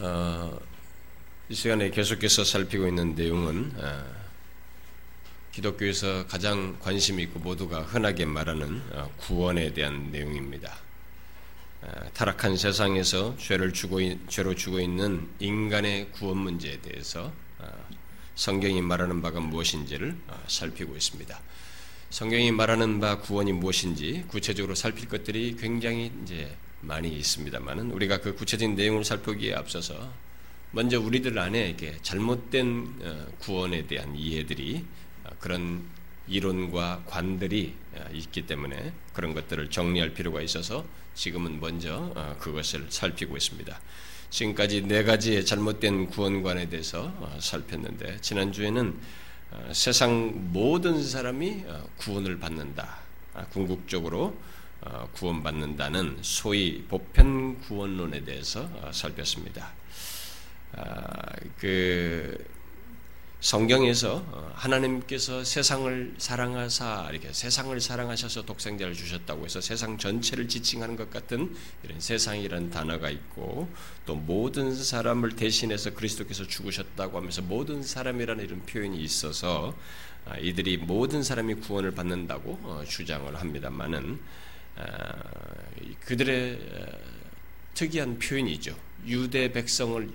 어, 이 시간에 계속해서 살피고 있는 내용은 어, 기독교에서 가장 관심 있고 모두가 흔하게 말하는 어, 구원에 대한 내용입니다. 어, 타락한 세상에서 죄를 주고 죄로 주고 있는 인간의 구원 문제에 대해서 어, 성경이 말하는 바가 무엇인지를 어, 살피고 있습니다. 성경이 말하는 바 구원이 무엇인지 구체적으로 살필 것들이 굉장히 이제 많이 있습니다만은 우리가 그 구체적인 내용을 살피기에 앞서서 먼저 우리들 안에 이게 잘못된 어, 구원에 대한 이해들이 어, 그런 이론과 관들이 어, 있기 때문에 그런 것들을 정리할 필요가 있어서 지금은 먼저 그것을 살피고 있습니다. 지금까지 네 가지의 잘못된 구원관에 대해서 살폈는데 지난주에는 세상 모든 사람이 구원을 받는다. 아, 궁극적으로 어, 구원받는다는 소위 보편 구원론에 대해서 어, 살폈습니다. 아, 그 성경에서 어, 하나님께서 세상을 사랑하사 이렇게 세상을 사랑하셔서 독생자를 주셨다고 해서 세상 전체를 지칭하는 것 같은 이런 세상이라는 단어가 있고 또 모든 사람을 대신해서 그리스도께서 죽으셨다고 하면서 모든 사람이라는 이런 표현이 있어서 아, 이들이 모든 사람이 구원을 받는다고 주장을 합니다만은 아, 그들의 특이한 표현이죠. 유대 백성을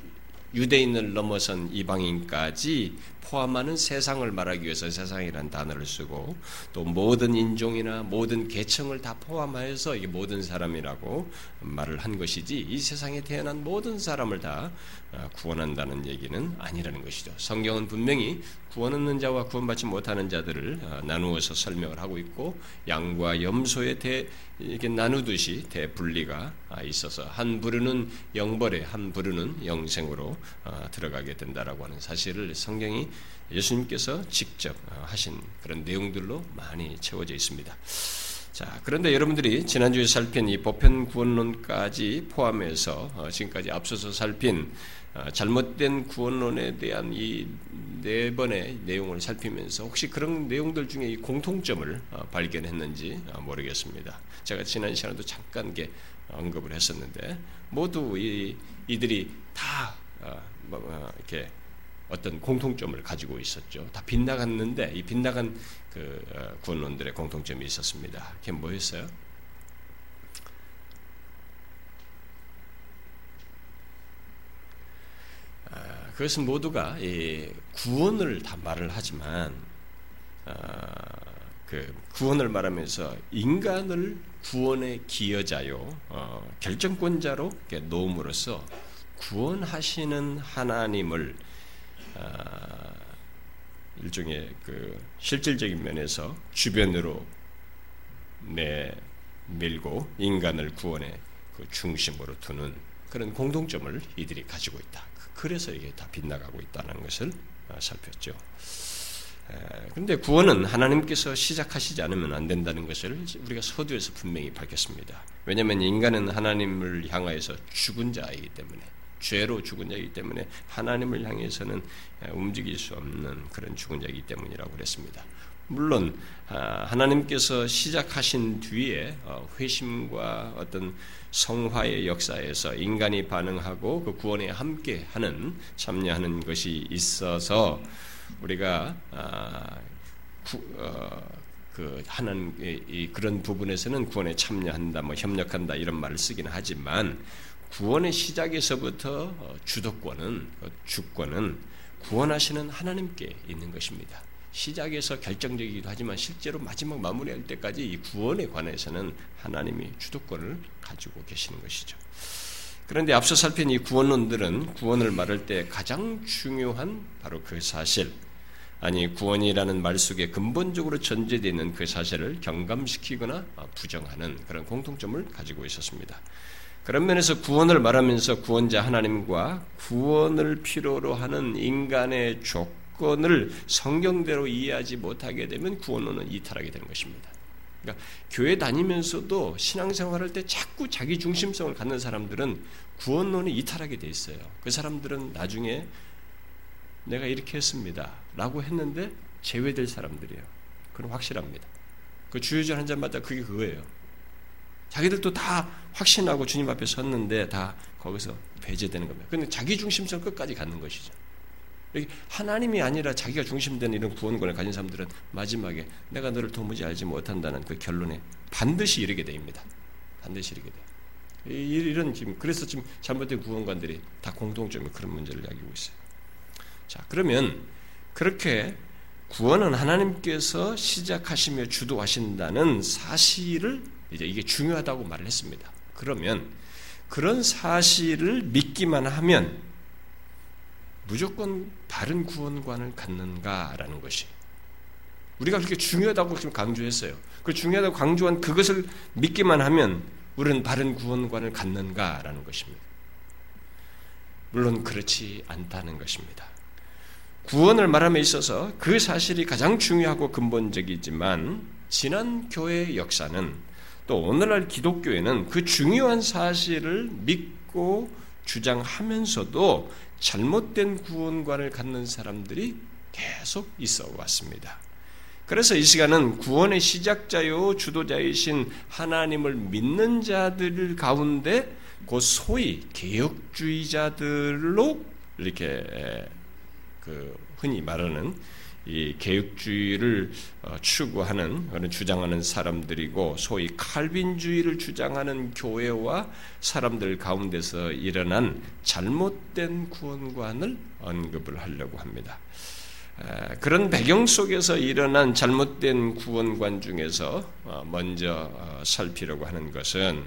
유대인을 넘어선 이방인까지 포함하는 세상을 말하기 위해서 세상이라는 단어를 쓰고 또 모든 인종이나 모든 계층을 다 포함하여서 이게 모든 사람이라고 말을 한 것이지 이 세상에 태어난 모든 사람을 다 어, 구원한다는 얘기는 아니라는 것이죠. 성경은 분명히 구원 얻는 자와 구원받지 못하는 자들을 어, 나누어서 설명을 하고 있고 양과 염소의 대 이렇게 나누듯이 대분리가 아, 있어서 한 부류는 영벌에 한 부류는 영생으로 어, 들어가게 된다라고 하는 사실을 성경이 예수님께서 직접 하신 그런 내용들로 많이 채워져 있습니다. 자, 그런데 여러분들이 지난주에 살핀 이 보편 구원론까지 포함해서 지금까지 앞서서 살핀 어, 잘못된 구원론에 대한 이 네 번의 내용을 살피면서 혹시 그런 내용들 중에 이 공통점을 어, 발견했는지 어, 모르겠습니다. 제가 지난 시간에도 잠깐 언급을 했었는데 모두 이 이들이 다 뭐, 이렇게 어떤 공통점을 가지고 있었죠. 다 빗나갔는데 이 빗나간 그 구원론들의 공통점이 있었습니다. 그게 뭐였어요? 그것은 모두가 구원을 다 말을 하지만 아, 그 구원을 말하면서 인간을 구원의 기여자요 어, 결정권자로 놓음으로써 구원하시는 하나님을 아, 일종의 그 실질적인 면에서 주변으로 내 밀고 인간을 구원의 그 중심으로 두는 그런 공동점을 이들이 가지고 있다. 그래서 이게 다 빗나가고 있다는 것을 어, 살폈죠. 그런데 구원은 하나님께서 시작하시지 않으면 안 된다는 것을 우리가 서두에서 분명히 밝혔습니다. 왜냐하면 인간은 하나님을 향하여서 죽은 자이기 때문에 죄로 죽은 자이기 때문에 하나님을 향해서는 움직일 수 없는 그런 죽은 자이기 때문이라고 그랬습니다. 물론 아, 하나님께서 시작하신 뒤에 어, 회심과 어떤 성화의 역사에서 인간이 반응하고 그 구원에 함께 하는 참여하는 것이 있어서 우리가 아, 어, 그 하는 이 그런 부분에서는 구원에 참여한다, 뭐 협력한다 이런 말을 쓰긴 하지만 구원의 시작에서부터 어, 주도권은 주권은 구원하시는 하나님께 있는 것입니다. 시작에서 결정적이기도 하지만 실제로 마지막 마무리할 때까지 이 구원에 관해서는 하나님이 주도권을 가지고 계시는 것이죠. 그런데 앞서 살핀 이 구원론들은 구원을 말할 때 가장 중요한 바로 그 사실, 아니 구원이라는 말 속에 근본적으로 전제되어 있는 그 사실을 경감시키거나 부정하는 그런 공통점을 가지고 있었습니다. 그런 면에서 구원을 말하면서 구원자 하나님과 구원을 필요로 하는 인간의 조 조건을 성경대로 이해하지 못하게 되면 구원론은 이탈하게 되는 것입니다. 그러니까 교회 다니면서도 신앙생활할 때 자꾸 자기 중심성을 갖는 사람들은 구원론이 이탈하게 돼 있어요. 그 사람들은 나중에 내가 이렇게 했습니다.라고 했는데 제외될 사람들이에요. 그건 확실합니다. 그 주유전 한 잔마다 그게 그거예요. 자기들도 다 확신하고 주님 앞에 섰는데 다 거기서 배제되는 겁니다. 근데 자기 중심성 끝까지 갖는 것이죠. 하나님이 아니라 자기가 중심된 이런 구원권을 가진 사람들은 마지막에 내가 너를 도무지 알지 못한다는 그 결론에 반드시 이르게 됩니다. 반드시 이르게 돼. 이런 지금 그래서 지금 잘못된 구원관들이 다 공통점이 그런 문제를 야기고 있어요. 자 그러면 그렇게 구원은 하나님께서 시작하시며 주도하신다는 사실을 이제 이게 중요하다고 말을 했습니다. 그러면 그런 사실을 믿기만 하면 무조건 바른 구원관을 갖는가라는 것이 우리가 그렇게 중요하다고 지금 강조했어요. 그 중요하다고 강조한 그것을 믿기만 하면 우리는 바른 구원관을 갖는가라는 것입니다. 물론 그렇지 않다는 것입니다. 구원을 말함에 있어서 그 사실이 가장 중요하고 근본적이지만 지난 교회의 역사는 또 오늘날 기독교에는 그 중요한 사실을 믿고 주장하면서도 잘못된 구원관을 갖는 사람들이 계속 있어 왔습니다. 그래서 이 시간은 구원의 시작자요 주도자이신 하나님을 믿는 자들 가운데 그 소위 개혁주의자들로 이렇게 그 흔히 말하는 이 개혁주의를 어, 추구하는 그런 주장하는 사람들이고 소위 칼빈주의를 주장하는 교회와 사람들 가운데서 일어난 잘못된 구원관을 언급을 하려고 합니다. 그런 배경 속에서 일어난 잘못된 구원관 중에서 어, 먼저 어, 살피려고 하는 것은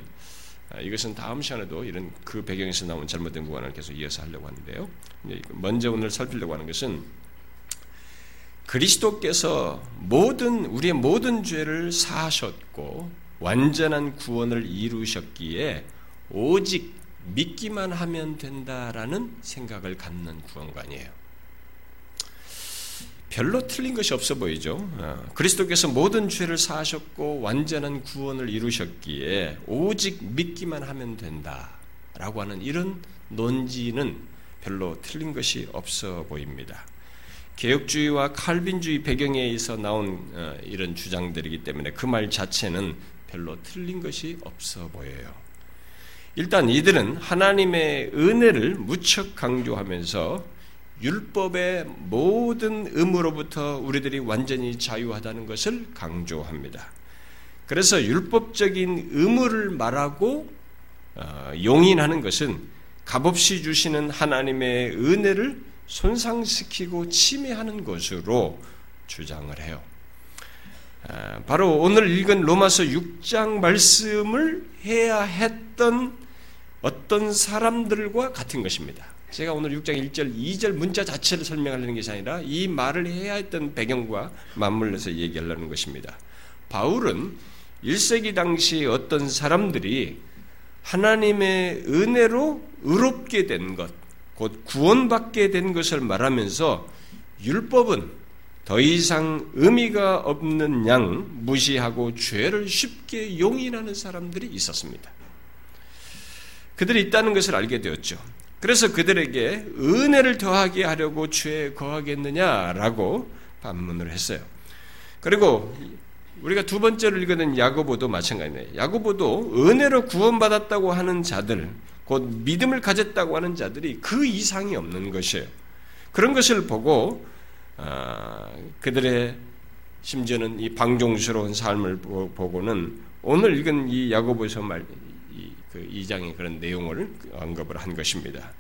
이것은 다음 시간에도 이런 그 배경에서 나온 잘못된 구원을 계속 이어서 하려고 하는데요. 먼저 오늘 살피려고 하는 것은 그리스도께서 모든 우리의 모든 죄를 사하셨고 완전한 구원을 이루셨기에 오직 믿기만 하면 된다라는 생각을 갖는 구원관이에요. 별로 틀린 것이 없어 보이죠. 어, 그리스도께서 모든 죄를 사하셨고 완전한 구원을 이루셨기에 오직 믿기만 하면 된다라고 하는 이런 논지는 별로 틀린 것이 없어 보입니다. 개혁주의와 칼빈주의 배경에서 나온 어, 이런 주장들이기 때문에 그 말 자체는 별로 틀린 것이 없어 보여요. 일단 이들은 하나님의 은혜를 무척 강조하면서 율법의 모든 의무로부터 우리들이 완전히 자유하다는 것을 강조합니다. 그래서 율법적인 의무를 말하고 어, 용인하는 것은 값없이 주시는 하나님의 은혜를 손상시키고 침해하는 것으로 주장을 해요. 아, 바로 오늘 읽은 로마서 6장 말씀을 해야 했던 어떤 사람들과 같은 것입니다. 제가 오늘 6장 1절, 2절 문자 자체를 설명하려는 것이 아니라 이 말을 해야 했던 배경과 맞물려서 얘기하려는 것입니다. 바울은 1세기 당시 어떤 사람들이 하나님의 은혜로 의롭게 된 것, 곧 구원받게 된 것을 말하면서 율법은 더 이상 의미가 없는 양 무시하고 죄를 쉽게 용인하는 사람들이 있었습니다. 그들이 있다는 것을 알게 되었죠. 그래서 그들에게 은혜를 더하게 하려고 죄에 거하겠느냐라고 반문을 했어요. 그리고 우리가 두 번째로 읽은 야고보도 마찬가지네요. 야고보도 은혜로 구원받았다고 하는 자들, 곧 믿음을 가졌다고 하는 자들이 그 이상이 없는 것이에요. 그런 것을 보고 아, 그들의 심지어는 이 방종스러운 삶을 보고는 오늘 읽은 이 야고보서 말, 이, 그 2장의 그런 내용을 언급을 한 것입니다.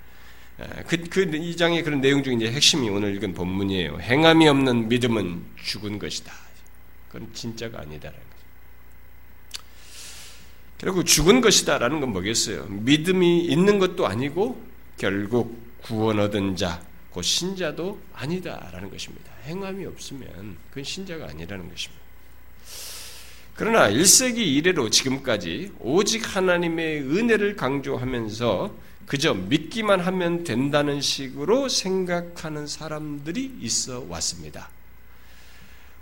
그, 그 2장의 그런 내용 중에 이제 핵심이 오늘 읽은 본문이에요. 행함이 없는 믿음은 죽은 것이다. 그건 진짜가 아니다라는 결국 죽은 것이다라는 건 뭐겠어요? 믿음이 있는 것도 아니고 결국 구원 얻은 자, 그 신자도 아니다라는 것입니다. 행함이 없으면 그건 신자가 아니라는 것입니다. 그러나 1세기 이래로 지금까지 오직 하나님의 은혜를 강조하면서 그저 믿기만 하면 된다는 식으로 생각하는 사람들이 있어 왔습니다.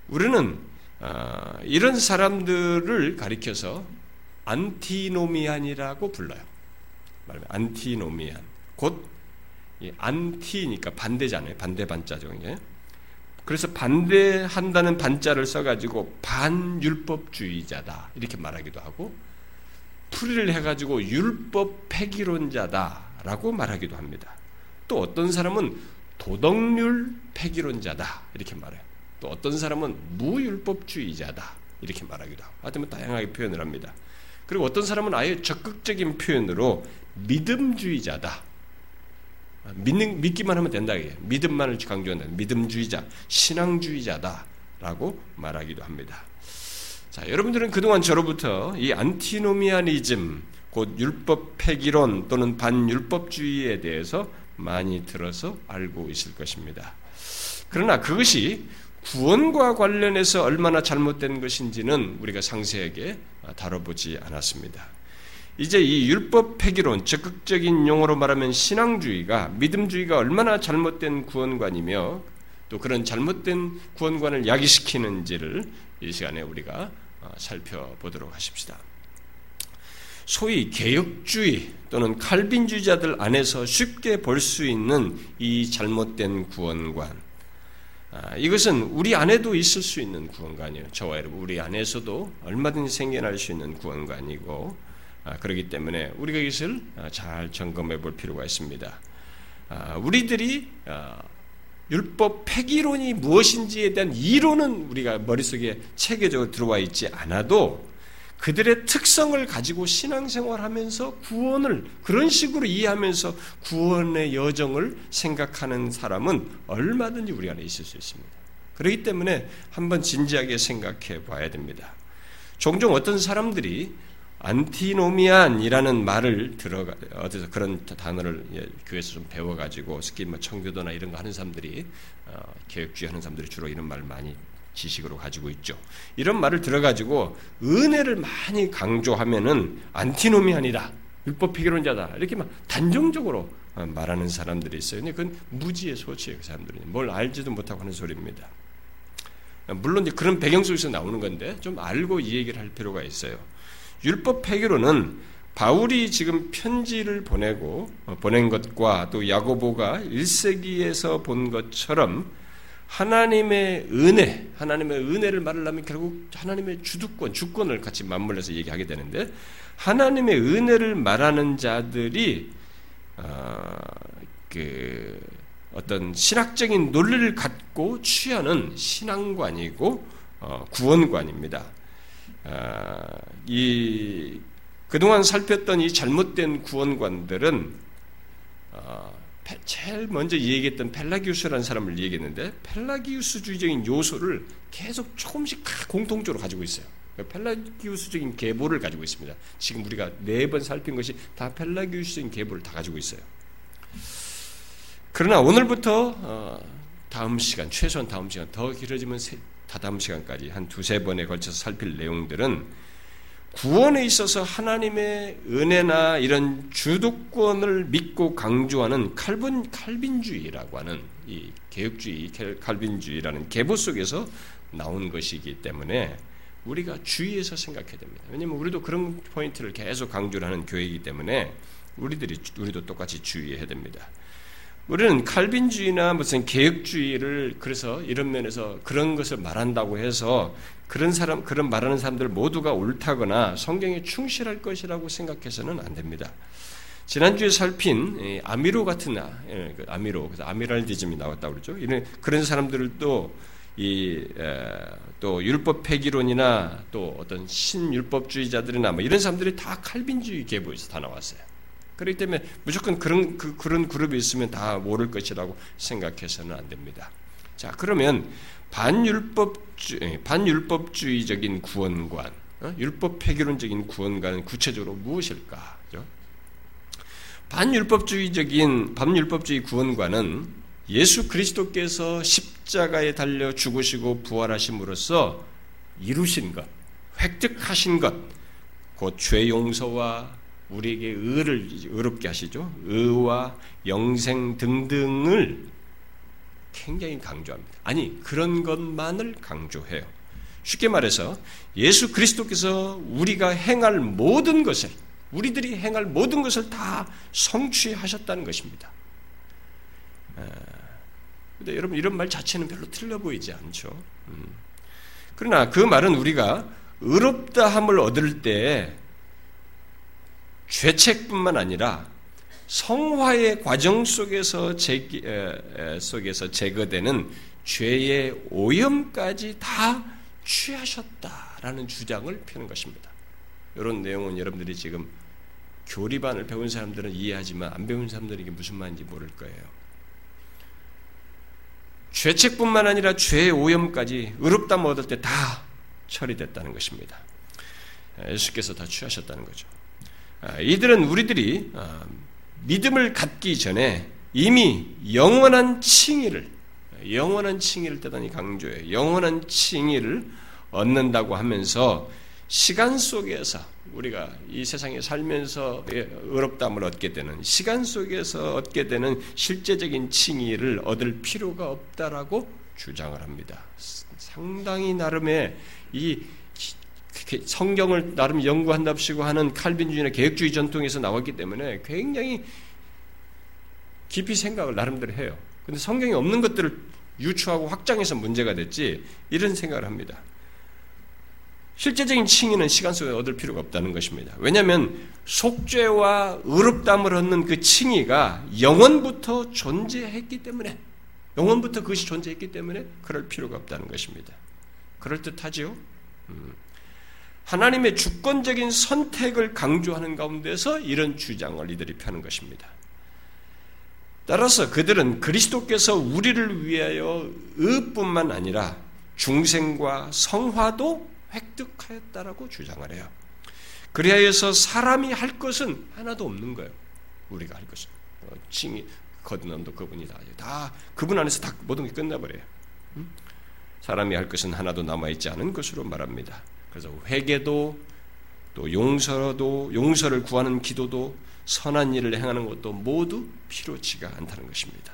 우리는 아, 이런 사람들을 가리켜서 안티노미안이라고 불러요. 말하면 안티노미안. 곧 안티니까 반대잖아요. 반대 반자죠. 이게. 그래서 반대한다는 반자를 써가지고 반율법주의자다 이렇게 말하기도 하고 풀이를 해가지고 율법 폐기론자다라고 말하기도 합니다. 또 어떤 사람은 도덕률 폐기론자다 이렇게 말해요. 또 어떤 사람은 무율법주의자다 이렇게 말하기도 하고 하여튼 다양하게 표현을 합니다. 그리고 어떤 사람은 아예 적극적인 표현으로 믿음주의자다. 믿는, 믿기만 하면 된다. 믿음만을 강조한다. 믿음주의자, 신앙주의자다라고 말하기도 합니다. 자, 여러분들은 그동안 저로부터 이 안티노미아니즘, 곧 율법 폐기론 또는 반율법주의에 대해서 많이 들어서 알고 있을 것입니다. 그러나 그것이 구원과 관련해서 얼마나 잘못된 것인지는 우리가 상세하게 다뤄보지 않았습니다. 이제 이 율법 폐기론, 적극적인 용어로 말하면 신앙주의가, 믿음주의가 얼마나 잘못된 구원관이며 또 그런 잘못된 구원관을 야기시키는지를 이 시간에 우리가 어, 살펴보도록 하십시다. 소위 개혁주의 또는 칼빈주의자들 안에서 쉽게 볼 수 있는 이 잘못된 구원관, 아, 이것은 우리 안에도 있을 수 있는 구원관이에요. 저와 여러분, 우리 안에서도 얼마든지 생겨날 수 있는 구원관이고, 아, 그렇기 때문에 우리가 이것을 아, 잘 점검해 볼 필요가 있습니다. 우리들이 율법 폐기론이 무엇인지에 대한 이론은 우리가 머릿속에 체계적으로 들어와 있지 않아도 그들의 특성을 가지고 신앙생활하면서 구원을 그런 식으로 이해하면서 구원의 여정을 생각하는 사람은 얼마든지 우리 안에 있을 수 있습니다. 그렇기 때문에 한번 진지하게 생각해 봐야 됩니다. 종종 어떤 사람들이 안티노미안이라는 말을 들어가 어디서 그런 단어를 예, 교회에서 좀 배워가지고 특히 뭐 청교도나 이런 거 하는 사람들이 어, 교육주의 하는 사람들이 주로 이런 말을 많이 지식으로 가지고 있죠. 이런 말을 들어가지고 은혜를 많이 강조하면은 안티노미안이다. 율법 폐기론자다. 이렇게 막 단정적으로 어, 말하는 사람들이 있어요. 근데 그건 무지의 소치예요. 그 사람들은. 뭘 알지도 못하고 하는 소리입니다. 물론 그런 배경 속에서 나오는 건데 좀 알고 이 얘기를 할 필요가 있어요. 율법 폐기로는 바울이 지금 편지를 보내고 어, 보낸 것과 또 야고보가 1세기에서 본 것처럼 하나님의 은혜, 하나님의 은혜를 말하려면 결국 하나님의 주도권, 주권을 같이 맞물려서 얘기하게 되는데 하나님의 은혜를 말하는 자들이 어, 그 어떤 신학적인 논리를 갖고 취하는 신앙관이고 어, 구원관입니다. 어, 이 그동안 살폈던 이 잘못된 구원관들은 어, 제일 먼저 얘기했던 펠라기우스라는 사람을 얘기했는데 펠라기우스주의적인 요소를 계속 조금씩 공통적으로 가지고 있어요. 펠라기우스적인 계보를 가지고 있습니다. 지금 우리가 네 번 살핀 것이 다 펠라기우스적인 계보를 다 가지고 있어요. 그러나 오늘부터 어, 다음 시간, 최소한 다음 시간, 더 길어지면 다다음 시간까지 한 두세 번에 걸쳐서 살필 내용들은 구원에 있어서 하나님의 은혜나 이런 주도권을 믿고 강조하는 칼빈, 칼빈주의라고 하는 이 개혁주의, 칼빈주의라는 계보 속에서 나온 것이기 때문에 우리가 주의해서 생각해야 됩니다. 왜냐하면 우리도 그런 포인트를 계속 강조를 하는 교회이기 때문에 우리들이 우리도 똑같이 주의해야 됩니다. 우리는 칼빈주의나 무슨 개혁주의를 그래서 이런 면에서 그런 것을 말한다고 해서 그런 사람 그런 말하는 사람들 모두가 옳다거나 성경에 충실할 것이라고 생각해서는 안 됩니다. 지난주에 살핀 아미로 같은 아, 예, 그 아미로 그래서 아미랄디즘이 나왔다고 그러죠. 이런 그런 사람들도 이또 율법 폐기론이나 또 어떤 신율법주의자들이나 뭐 이런 사람들이 다 칼빈주의 계보에서 다 나왔어요. 그렇기 때문에 무조건 그런 그, 그런 그룹이 있으면 다 모를 것이라고 생각해서는 안 됩니다. 자 그러면 반율법 주 예, 반율법주의적인 구원관, 어? 율법 폐기론적인 구원관은 구체적으로 무엇일까? 반율법주의적인 반율법주의 구원관은 예수 그리스도께서 십자가에 달려 죽으시고 부활하심으로써 이루신 것, 획득하신 것, 곧 죄 용서와 우리에게 의를 의롭게 하시죠. 의와 영생 등등을 굉장히 강조합니다. 아니 그런 것만을 강조해요. 쉽게 말해서 예수 그리스도께서 우리가 행할 모든 것을 우리들이 행할 모든 것을 다 성취하셨다는 것입니다. 근데 여러분 이런 말 자체는 별로 틀려 보이지 않죠. 음. 그러나 그 말은 우리가 의롭다함을 얻을 때 죄책뿐만 아니라 성화의 과정 속에서 에, 속에서 제거되는 죄의 오염까지 다 취하셨다라는 주장을 펴는 것입니다. 이런 내용은 여러분들이 지금 교리반을 배운 사람들은 이해하지만 안 배운 사람들에게 무슨 말인지 모를 거예요. 죄책뿐만 아니라 죄의 오염까지 의롭다함 얻을 때 다 처리됐다는 것입니다. 예수께서 다 취하셨다는 거죠. 아, 이들은 우리들이 아, 믿음을 갖기 전에 이미 영원한 칭의를 영원한 칭의를 대단히 강조해요. 영원한 칭의를 얻는다고 하면서 시간 속에서 우리가 이 세상에 살면서 의롭다함을 얻게 되는 시간 속에서 얻게 되는 실제적인 칭의를 얻을 필요가 없다라고 주장을 합니다. 상당히 나름의 이 성경을 나름 연구한답시고 하는 칼빈주의나 개혁주의 전통에서 나왔기 때문에 굉장히 깊이 생각을 나름대로 해요. 근데 성경에 없는 것들을 유추하고 확장해서 문제가 됐지 이런 생각을 합니다. 실제적인 칭의는 시간 속에 얻을 필요가 없다는 것입니다. 왜냐하면 속죄와 의롭담을 얻는 그 칭의가 영원부터 존재했기 때문에 영원부터 그것이 존재했기 때문에 그럴 필요가 없다는 것입니다. 그럴 듯하지요. 음. 하나님의 주권적인 선택을 강조하는 가운데서 이런 주장을 이들이 펴는 것입니다. 따라서 그들은 그리스도께서 우리를 위하여 의뿐만 아니라 중생과 성화도 획득하였다라고 주장을 해요. 그리하여서 사람이 할 것은 하나도 없는 거예요. 우리가 할 것은 어, 칭이 거듭남도 그분이 다, 다 그분 안에서 다 모든 게 끝나버려요. 사람이 할 것은 하나도 남아 있지 않은 것으로 말합니다. 그래서 회개도 또 용서도 용서를 구하는 기도도 선한 일을 행하는 것도 모두 필요치가 않다는 것입니다.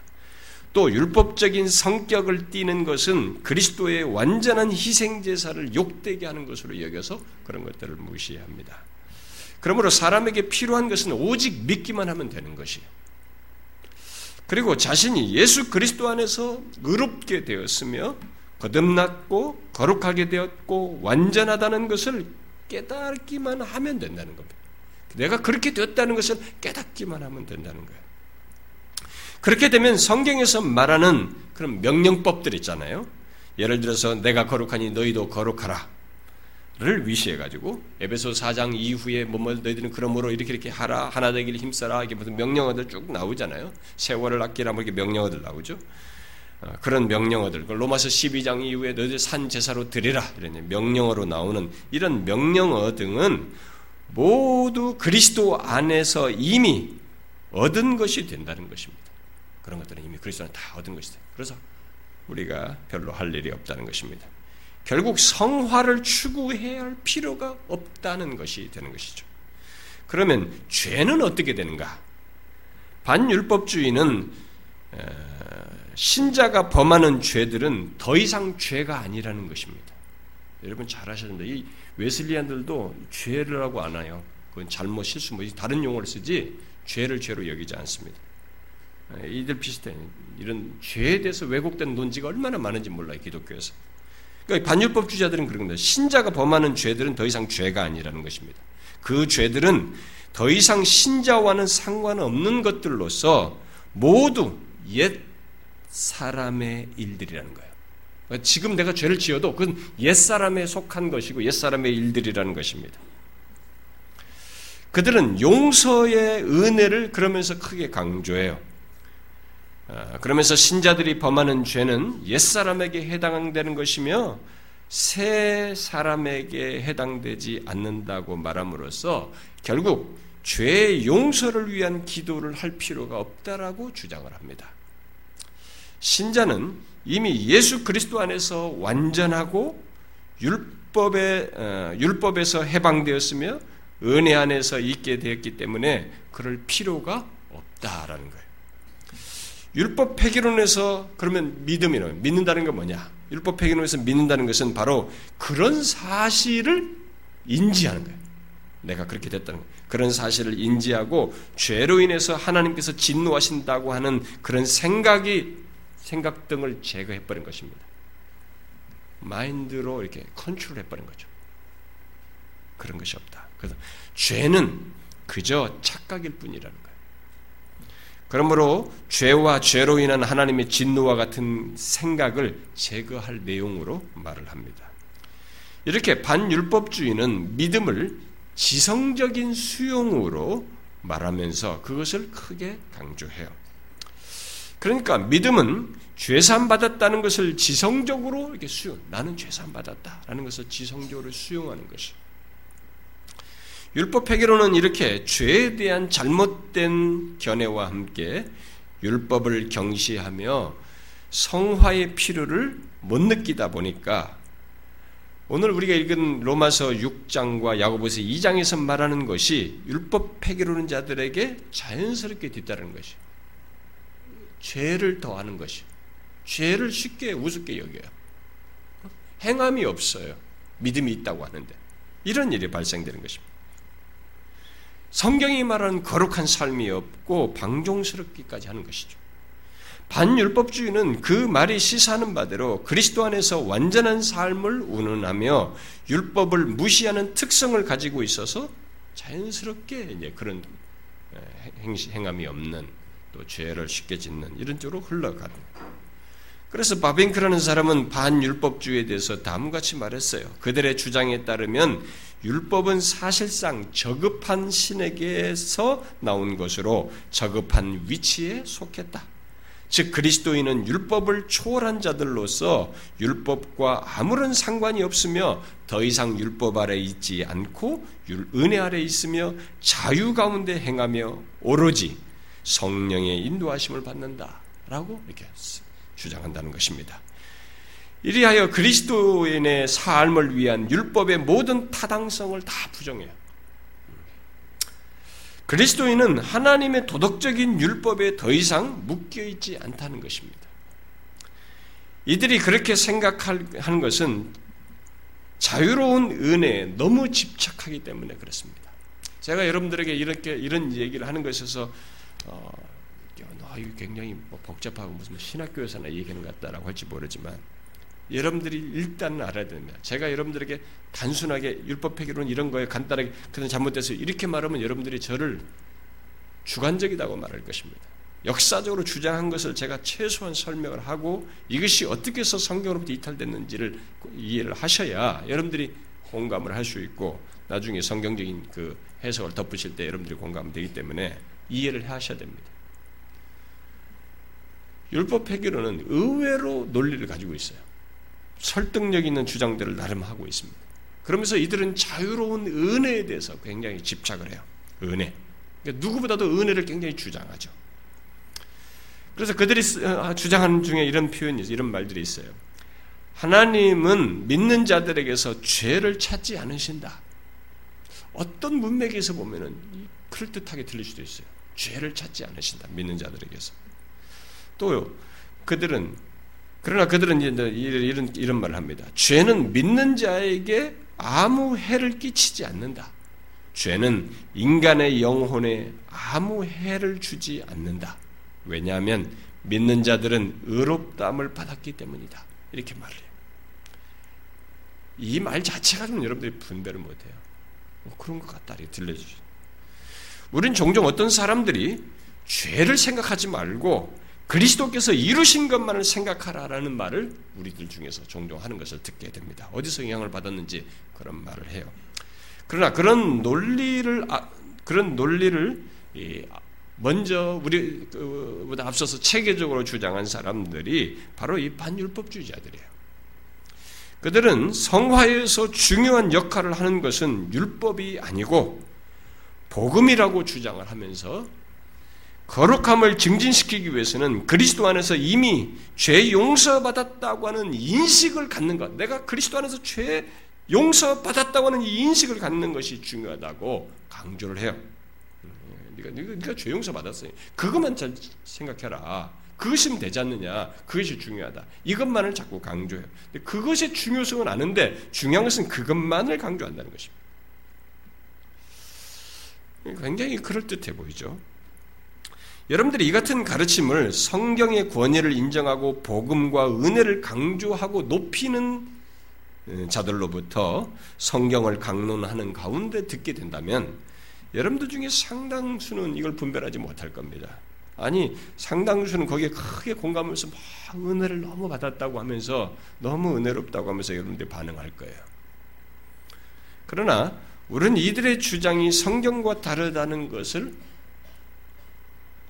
또 율법적인 성격을 띠는 것은 그리스도의 완전한 희생 제사를 욕되게 하는 것으로 여겨서 그런 것들을 무시합니다. 그러므로 사람에게 필요한 것은 오직 믿기만 하면 되는 것이에요. 그리고 자신이 예수 그리스도 안에서 의롭게 되었으며 거듭났고 거룩하게 되었고 완전하다는 것을 깨닫기만 하면 된다는 겁니다. 내가 그렇게 되었다는 것을 깨닫기만 하면 된다는 거예요. 그렇게 되면 성경에서 말하는 그런 명령법들 있잖아요. 예를 들어서 내가 거룩하니 너희도 거룩하라. 를 위시해 가지고 에베소 4장 이후에 뭐뭐 너희들은 그러므로 이렇게 이렇게 하라 하나 되기를 힘써라 이게 무슨 명령어들 쭉 나오잖아요. 세월을 아끼라 뭐 이렇게 명령어들 나오죠. 어, 그런 명령어들 로마서 12장 이후에 너희들 산 제사로 드리라 이런 명령어로 나오는 이런 명령어 등은 모두 그리스도 안에서 이미 얻은 것이 된다는 것입니다. 그런 것들은 이미 그리스도 안에 다 얻은 것이다. 그래서 우리가 별로 할 일이 없다는 것입니다. 결국 성화를 추구해야 할 필요가 없다는 것이 되는 것이죠. 그러면 죄는 어떻게 되는가? 반율법주의는 신자가 범하는 죄들은 더 이상 죄가 아니라는 것입니다. 여러분 잘 아셔야 됩니다. 이 웨슬리안들도 죄라고 안 해요. 그건 잘못 실수 뭐 다른 용어를 쓰지 죄를 죄로 여기지 않습니다. 이들 비슷해. 이런 죄에 대해서 왜곡된 논지가 얼마나 많은지 몰라요 기독교에서. 그러니까 반율법주의자들은 그런 겁니다. 신자가 범하는 죄들은 더 이상 죄가 아니라는 것입니다. 그 죄들은 더 이상 신자와는 상관없는 것들로서 모두 옛 사람의 일들이라는 거예요. 지금 내가 죄를 지어도 그건 옛사람에 속한 것이고 옛사람의 일들이라는 것입니다. 그들은 용서의 은혜를 그러면서 크게 강조해요. 아, 그러면서 신자들이 범하는 죄는 옛사람에게 해당되는 것이며 새 사람에게 해당되지 않는다고 말함으로써 결국 죄의 용서를 위한 기도를 할 필요가 없다라고 주장을 합니다. 신자는 이미 예수 그리스도 안에서 완전하고 율법에 어, 율법에서 해방되었으며 은혜 안에서 있게 되었기 때문에 그럴 필요가 없다라는 거예요. 율법 폐기론에서 그러면 믿음이는 믿는다는 건 뭐냐? 율법 폐기론에서 믿는다는 것은 바로 그런 사실을 인지하는 거예요. 내가 그렇게 됐다는 거예요. 그런 사실을 인지하고 죄로 인해서 하나님께서 진노하신다고 하는 그런 생각이 생각 등을 제거해 버린 것입니다. 마인드로 이렇게 컨트롤해 버린 거죠. 그런 것이 없다. 그래서 죄는 그저 착각일 뿐이라는 거예요. 그러므로 죄와 죄로 인한 하나님의 진노와 같은 생각을 제거할 내용으로 말을 합니다. 이렇게 반율법주의는 믿음을 지성적인 수용으로 말하면서 그것을 크게 강조해요. 그러니까 믿음은 죄산 받았다는 것을 지성적으로 이렇게 수용, 나는 죄산 받았다라는 것을 지성적으로 수용하는 것이. 율법 회계로는 이렇게 죄에 대한 잘못된 견해와 함께 율법을 경시하며 성화의 필요를 못 느끼다 보니까 오늘 우리가 읽은 로마서 6장과 야고보서 2장에서 말하는 것이 율법 폐기로는 자들에게 자연스럽게 뒤따르는 것이 죄를 더하는 것이 죄를 쉽게 우습게 여겨요. 행함이 없어요. 믿음이 있다고 하는데 이런 일이 발생되는 것입니다. 성경이 말하는 거룩한 삶이 없고 방종스럽기까지 하는 것이죠. 반율법주의는 그 말이 시사하는 바대로 그리스도 안에서 완전한 삶을 운운하며 율법을 무시하는 특성을 가지고 있어서 자연스럽게 이제 그런 행함이 없는 또 죄를 쉽게 짓는 이런 쪽으로 흘러가는. 그래서 바빙크라는 사람은 반율법주의에 대해서 다음같이 말했어요. 그들의 주장에 따르면 율법은 사실상 저급한 신에게서 나온 것으로 저급한 위치에 속했다. 즉 그리스도인은 율법을 초월한 자들로서 율법과 아무런 상관이 없으며 더 이상 율법 아래 있지 않고 은혜 아래 있으며 자유 가운데 행하며 오로지 성령의 인도하심을 받는다라고 이렇게 주장한다는 것입니다. 이리하여 그리스도인의 삶을 위한 율법의 모든 타당성을 다 부정해요. 그리스도인은 하나님의 도덕적인 율법에 더 이상 묶여 있지 않다는 것입니다. 이들이 그렇게 생각하는 것은 자유로운 은혜에 너무 집착하기 때문에 그렇습니다. 제가 여러분들에게 이렇게 이런 얘기를 하는 것에서 어, 아, 이거 굉장히 뭐 복잡하고 무슨 신학교에서나 얘기하는 것 같다라고 할지 모르지만 여러분들이 일단 알아야 됩니다. 제가 여러분들에게 단순하게 율법회계론 이런 거에 간단하게 그런 잘못돼서 이렇게 말하면 여러분들이 저를 주관적이라고 말할 것입니다. 역사적으로 주장한 것을 제가 최소한 설명을 하고 이것이 어떻게 해서 성경으로부터 이탈됐는지를 이해를 하셔야 여러분들이 공감을 할 수 있고 나중에 성경적인 그 해석을 덧붙일 때 여러분들이 공감되기 때문에 이해를 하셔야 됩니다. 율법 회계론은 의외로 논리를 가지고 있어요. 설득력 있는 주장들을 나름 하고 있습니다. 그러면서 이들은 자유로운 은혜에 대해서 굉장히 집착을 해요. 은혜. 그러니까 누구보다도 은혜를 굉장히 주장하죠. 그래서 그들이 어, 주장하는 중에 이런 표현이 이런 말들이 있어요. 하나님은 믿는 자들에게서 죄를 찾지 않으신다. 어떤 문맥에서 보면은 그럴듯하게 들릴 수도 있어요. 죄를 찾지 않으신다. 믿는 자들에게서. 또요. 그들은 그러나 그들은 이런, 이런 말을 합니다. 죄는 믿는 자에게 아무 해를 끼치지 않는다. 죄는 인간의 영혼에 아무 해를 주지 않는다. 왜냐하면 믿는 자들은 의롭다함을 받았기 때문이다. 이렇게 말을 해요. 이 말 자체가 좀 여러분들이 분별을 못해요. 뭐 그런 것 같다. 이렇게 들려주죠. 우린 종종 어떤 사람들이 죄를 생각하지 말고 그리스도께서 이루신 것만을 생각하라라는 말을 우리들 중에서 종종 하는 것을 듣게 됩니다. 어디서 영향을 받았는지 그런 말을 해요. 그러나 그런 논리를 아, 그런 논리를 먼저 우리보다 앞서서 체계적으로 주장한 사람들이 바로 이 반율법주의자들이에요. 그들은 성화에서 중요한 역할을 하는 것은 율법이 아니고 복음이라고 주장을 하면서 거룩함을 증진시키기 위해서는 그리스도 안에서 이미 죄 용서받았다고 하는 인식을 갖는 것. 내가 그리스도 안에서 죄 용서받았다고 하는 이 인식을 갖는 것이 중요하다고 강조를 해요. 네가, 네가, 네가 죄 용서받았어요. 그것만 잘 생각해라. 그것이면 되지 않느냐. 그것이 중요하다. 이것만을 자꾸 강조해요. 그것의 중요성은 아는데 중요한 것은 그것만을 강조한다는 것입니다. 굉장히 그럴듯해 보이죠. 여러분들이 이 같은 가르침을 성경의 권위를 인정하고 복음과 은혜를 강조하고 높이는 어, 자들로부터 성경을 강론하는 가운데 듣게 된다면 여러분들 중에 상당수는 이걸 분별하지 못할 겁니다. 아니 상당수는 거기에 크게 공감하면서 막 은혜를 너무 받았다고 하면서 너무 은혜롭다고 하면서 여러분들이 반응할 거예요. 그러나 우리는 이들의 주장이 성경과 다르다는 것을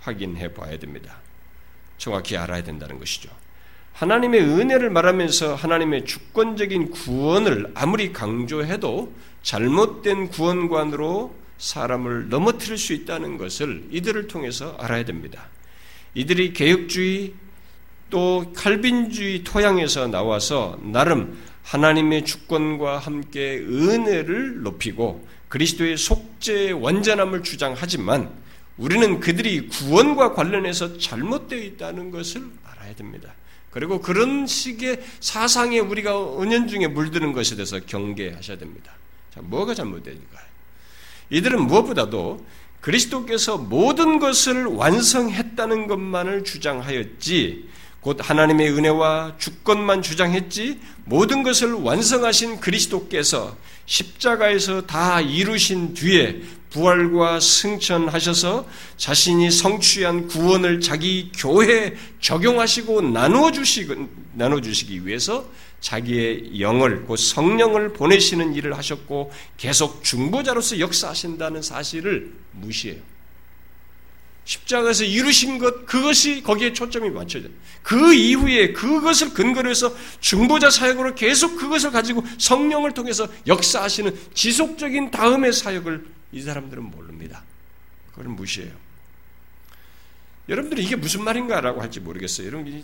확인해 봐야 됩니다. 정확히 알아야 된다는 것이죠. 하나님의 은혜를 말하면서 하나님의 주권적인 구원을 아무리 강조해도 잘못된 구원관으로 사람을 넘어뜨릴 수 있다는 것을 이들을 통해서 알아야 됩니다. 이들이 개혁주의 또 칼빈주의 토양에서 나와서 나름 하나님의 주권과 함께 은혜를 높이고 그리스도의 속죄의 완전함을 주장하지만 우리는 그들이 구원과 관련해서 잘못되어 있다는 것을 알아야 됩니다. 그리고 그런 식의 사상에 우리가 은연중에 물드는 것에 대해서 경계하셔야 됩니다. 자, 뭐가 잘못되니까요? 이들은 무엇보다도 그리스도께서 모든 것을 완성했다는 것만을 주장하였지 곧 하나님의 은혜와 주권만 주장했지 모든 것을 완성하신 그리스도께서 십자가에서 다 이루신 뒤에 부활과 승천하셔서 자신이 성취한 구원을 자기 교회에 적용하시고 나누어 주시기, 나눠 주시기 위해서 자기의 영을 곧 성령을 보내시는 일을 하셨고 계속 중보자로서 역사하신다는 사실을 무시해요. 십자가에서 이루신 것 그것이 거기에 초점이 맞춰져요. 그 이후에 그것을 근거로 해서 중보자 사역으로 계속 그것을 가지고 성령을 통해서 역사하시는 지속적인 다음의 사역을 이 사람들은 모릅니다. 그걸 무시해요. 여러분들이 이게 무슨 말인가라고 할지 모르겠어요. 여러분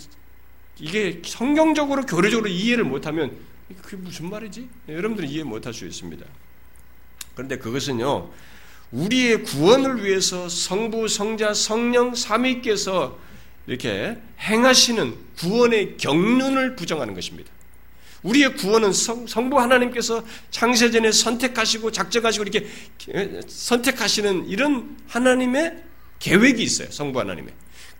이게 성경적으로 교리적으로 이해를 못하면 그게 무슨 말이지? 여러분들은 이해 못할 수 있습니다. 그런데 그것은요 우리의 구원을 위해서 성부, 성자, 성령 삼위께서 이렇게 행하시는 구원의 경륜을 부정하는 것입니다. 우리의 구원은 성, 성부 하나님께서 창세전에 선택하시고 작정하시고 이렇게 선택하시는 이런 하나님의 계획이 있어요. 성부 하나님의.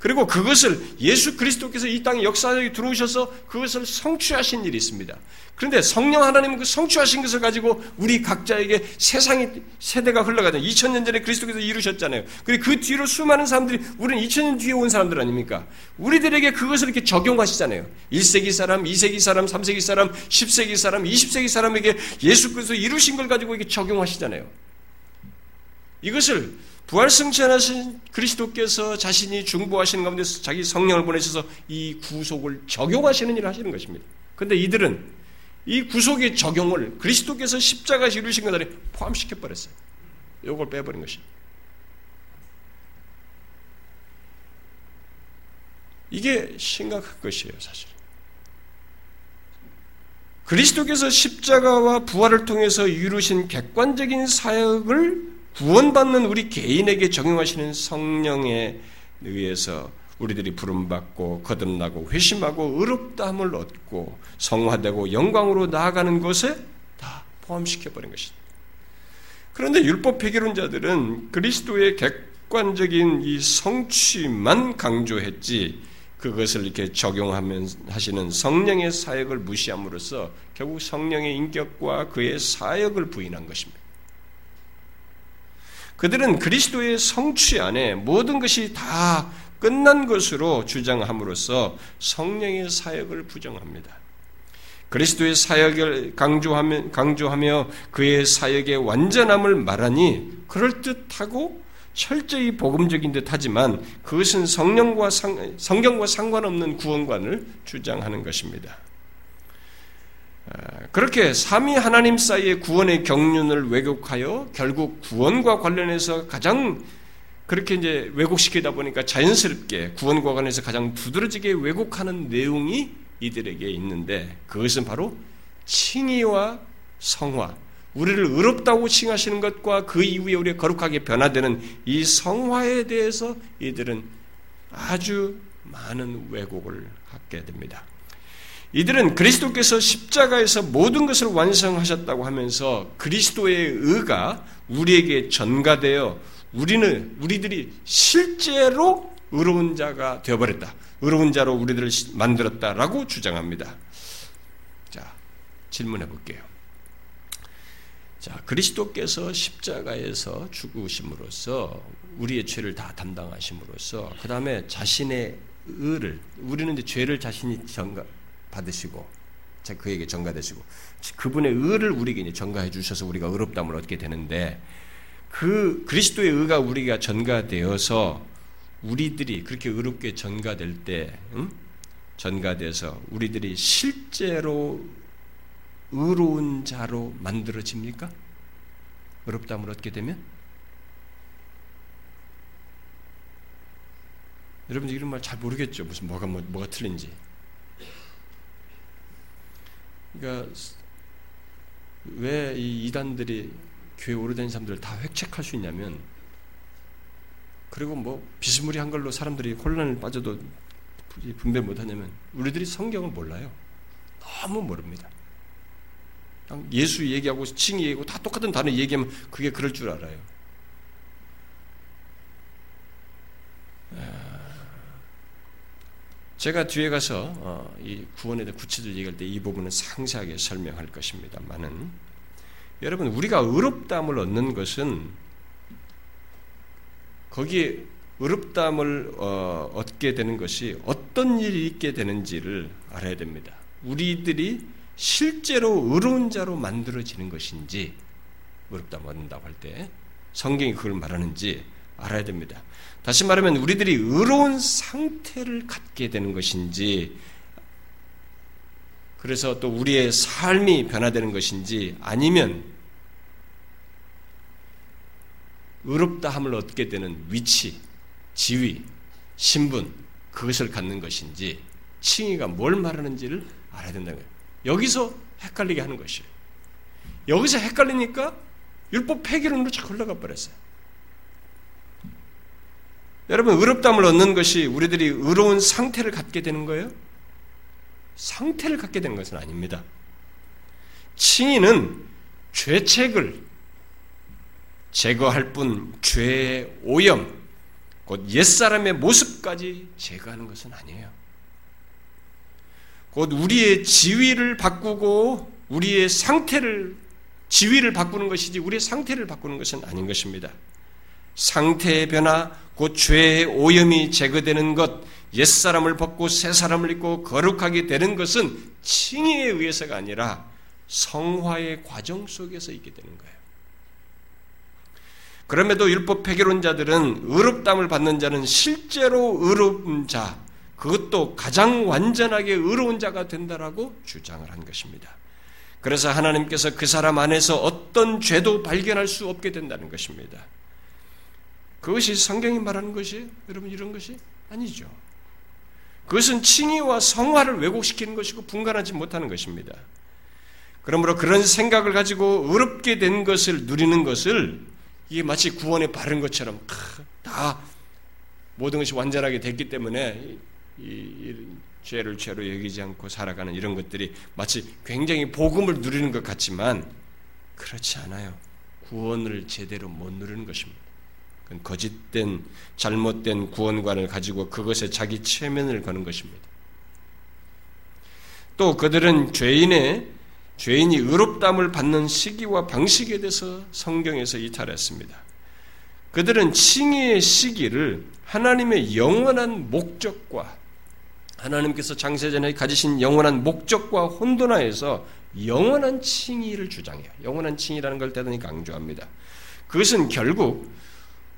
그리고 그것을 예수 그리스도께서 이 땅에 역사에 들어오셔서 그것을 성취하신 일이 있습니다. 그런데 성령 하나님은 그 성취하신 것을 가지고 우리 각자에게 세상의 세대가 흘러가잖아요. 2000년 전에 그리스도께서 이루셨잖아요. 그리고 그 뒤로 수많은 사람들이 우리는 2000년 뒤에 온 사람들 아닙니까? 우리들에게 그것을 이렇게 적용하시잖아요. 1세기 사람, 2세기 사람, 3세기 사람, 10세기 사람, 20세기 사람에게 예수 그리스도 이루신 걸 가지고 이렇게 적용하시잖아요. 이것을 부활승천하신 그리스도께서 자신이 중보하시는 가운데 자기 성령을 보내셔서 이 구속을 적용하시는 일을 하시는 것입니다. 그런데 이들은 이 구속의 적용을 그리스도께서 십자가에 이루신 것 안에 포함시켜 버렸어요. 이걸 빼버린 것입니다. 이게 심각한 것이에요, 사실. 그리스도께서 십자가와 부활을 통해서 이루신 객관적인 사역을 구원받는 우리 개인에게 적용하시는 성령에 의해서 우리들이 부름받고 거듭나고 회심하고 의롭다함을 얻고 성화되고 영광으로 나아가는 것에 다 포함시켜버린 것입니다. 그런데 율법 폐기론자들은 그리스도의 객관적인 이 성취만 강조했지 그것을 이렇게 적용하면 하시는 성령의 사역을 무시함으로써 결국 성령의 인격과 그의 사역을 부인한 것입니다. 그들은 그리스도의 성취 안에 모든 것이 다 끝난 것으로 주장함으로써 성령의 사역을 부정합니다. 그리스도의 사역을 강조하며, 강조하며 그의 사역의 완전함을 말하니 그럴듯하고 철저히 복음적인 듯 하지만 그것은 성령과 상, 성경과 상관없는 구원관을 주장하는 것입니다. 그렇게 삼위 하나님 사이의 구원의 경륜을 왜곡하여 결국 구원과 관련해서 가장 그렇게 이제 왜곡시키다 보니까 자연스럽게 구원과 관련해서 가장 두드러지게 왜곡하는 내용이 이들에게 있는데 그것은 바로 칭의와 성화, 우리를 의롭다고 칭하시는 것과 그 이후에 우리가 거룩하게 변화되는 이 성화에 대해서 이들은 아주 많은 왜곡을 하게 됩니다. 이들은 그리스도께서 십자가에서 모든 것을 완성하셨다고 하면서 그리스도의 의가 우리에게 전가되어 우리는 우리들이 실제로 의로운 자가 되어버렸다. 의로운 자로 우리들을 만들었다라고 주장합니다. 자, 질문해 볼게요. 자, 그리스도께서 십자가에서 죽으심으로써 우리의 죄를 다 담당하심으로써 그 다음에 자신의 의를 우리는 이제 죄를 자신이 전가 받으시고 그에게 전가되시고 그분의 의를 우리에게 전가해 주셔서 우리가 의롭다함을 얻게 되는데 그 그리스도의 의가 우리가 전가되어서 우리들이 그렇게 의롭게 전가될 때 응? 전가돼서 우리들이 실제로 의로운 자로 만들어집니까? 의롭다함을 얻게 되면? 여러분 이런 말 잘 모르겠죠. 무슨 뭐가 뭐, 뭐가 틀린지. 그러니까 왜 이 이단들이 교회 오래된 사람들을 다 획책할 수 있냐면 그리고 뭐 비스무리한 걸로 사람들이 혼란을 빠져도 분별 못하냐면 우리들이 성경을 몰라요. 너무 모릅니다. 예수 얘기하고 칭 얘기하고 다 똑같은 단어 얘기하면 그게 그럴 줄 알아요. 아, 제가 뒤에 가서 어, 이 구원에 대해 구체적으로 얘기할 때 이 부분은 상세하게 설명할 것입니다만은 여러분 우리가 의롭다함을 얻는 것은 거기에 의롭다함을 어, 얻게 되는 것이 어떤 일이 있게 되는지를 알아야 됩니다. 우리들이 실제로 의로운 자로 만들어지는 것인지 의롭다함 얻는다고 할 때 성경이 그걸 말하는지 알아야 됩니다. 다시 말하면 우리들이 의로운 상태를 갖게 되는 것인지 그래서 또 우리의 삶이 변화되는 것인지 아니면 의롭다 함을 얻게 되는 위치, 지위, 신분 그것을 갖는 것인지 칭의가 뭘 말하는지를 알아야 된다는 거예요. 여기서 헷갈리게 하는 것이에요. 여기서 헷갈리니까 율법 폐기론으로 자꾸 흘러가 버렸어요. 여러분 의롭담을 얻는 것이 우리들이 의로운 상태를 갖게 되는 거예요? 상태를 갖게 되는 것은 아닙니다. 칭의는 죄책을 제거할 뿐 죄의 오염, 곧 옛사람의 모습까지 제거하는 것은 아니에요. 곧 우리의 지위를 바꾸고 우리의 상태를 지위를 바꾸는 것이지 우리의 상태를 바꾸는 것은 아닌 것입니다. 상태의 변화, 곧 죄의 오염이 제거되는 것, 옛사람을 벗고 새사람을 입고 거룩하게 되는 것은 칭의에 의해서가 아니라 성화의 과정 속에서 있게 되는 거예요. 그럼에도 율법 폐결론자들은 의롭담을 받는 자는 실제로 의로운 자, 그것도 가장 완전하게 의로운 자가 된다라고 주장을 한 것입니다. 그래서 하나님께서 그 사람 안에서 어떤 죄도 발견할 수 없게 된다는 것입니다. 그것이 성경이 말하는 것이 여러분 이런 것이 아니죠. 그것은 칭의와 성화를 왜곡시키는 것이고 분간하지 못하는 것입니다. 그러므로 그런 생각을 가지고 의롭게 된 것을 누리는 것을 이게 마치 구원에 바른 것처럼 다 모든 것이 완전하게 됐기 때문에 이, 이 죄를 죄로 여기지 않고 살아가는 이런 것들이 마치 굉장히 복음을 누리는 것 같지만 그렇지 않아요. 구원을 제대로 못 누리는 것입니다. 거짓된 잘못된 구원관을 가지고 그것에 자기 체면을 거는 것입니다. 또 그들은 죄인의 죄인이 의롭담을 받는 시기와 방식에 대해서 성경에서 이탈했습니다. 그들은 칭의의 시기를 하나님의 영원한 목적과 하나님께서 장세전에 가지신 영원한 목적과 혼돈하에서 영원한 칭의를 주장해요. 영원한 칭의라는 걸 대단히 강조합니다. 그것은 결국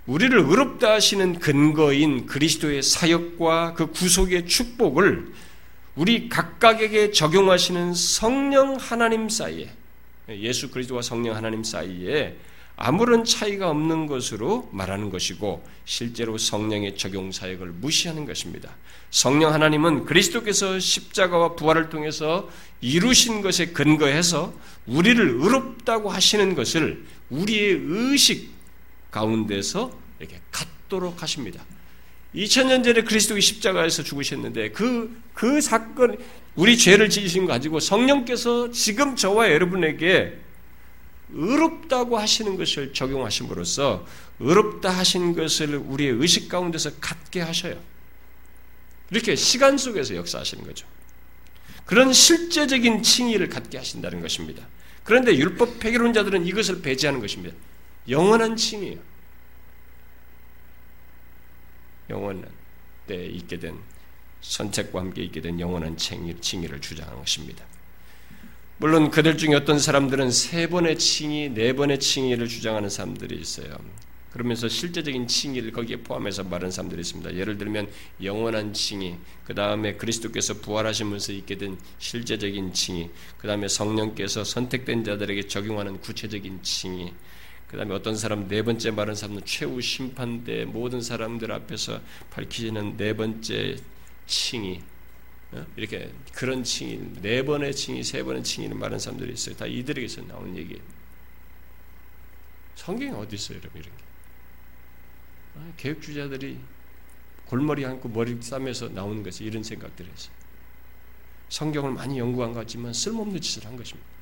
우리를 의롭다 하시는 근거인 그리스도의 사역과 그 구속의 축복을 우리 각각에게 적용하시는 성령 하나님 사이에 예수 그리스도와 성령 하나님 사이에 아무런 차이가 없는 것으로 말하는 것이고 실제로 성령의 적용 사역을 무시하는 것입니다. 성령 하나님은 그리스도께서 십자가와 부활을 통해서 이루신 것에 근거해서 우리를 의롭다고 하시는 것을 우리의 의식 가운데서 이렇게 갖도록 하십니다. 2000년 전에 그리스도의 십자가에서 죽으셨는데 그, 그 사건, 우리 죄를 지으신 거 가지고 성령께서 지금 저와 여러분에게 의롭다고 하시는 것을 적용하심으로써 의롭다 하신 것을 우리의 의식 가운데서 갖게 하셔요. 이렇게 시간 속에서 역사하시는 거죠. 그런 실제적인 칭의를 갖게 하신다는 것입니다. 그런데 율법 폐기론자들은 이것을 배제하는 것입니다. 영원한 칭이에요. 영원한 때 있게 된 선택과 함께 있게 된 영원한 칭의, 칭의를 주장하는 것입니다. 물론 그들 중에 어떤 사람들은 세 번의 칭의, 네 번의 칭의를 주장하는 사람들이 있어요. 그러면서 실제적인 칭의를 거기에 포함해서 말하는 사람들이 있습니다. 예를 들면 영원한 칭의, 그 다음에 그리스도께서 부활하시면서 있게 된 실제적인 칭의, 그 다음에 성령께서 선택된 자들에게 적용하는 구체적인 칭의, 그 다음에 어떤 사람 네 번째 말하는 사람은 최후 심판 때 모든 사람들 앞에서 밝히시는 네 번째 칭의, 어? 이렇게 그런 칭의, 네 번의 칭의, 세 번의 칭의를 말하는 사람들이 있어요. 다 이들에게서 나온 얘기예요. 성경에 어디 있어요, 여러분 이런 게? 아, 개혁주자들이 골머리 안고 머리 싸면서 나오는 것이 이런 했어요. 성경을 많이 연구한 것 같지만 쓸모없는 짓을 한 것입니다.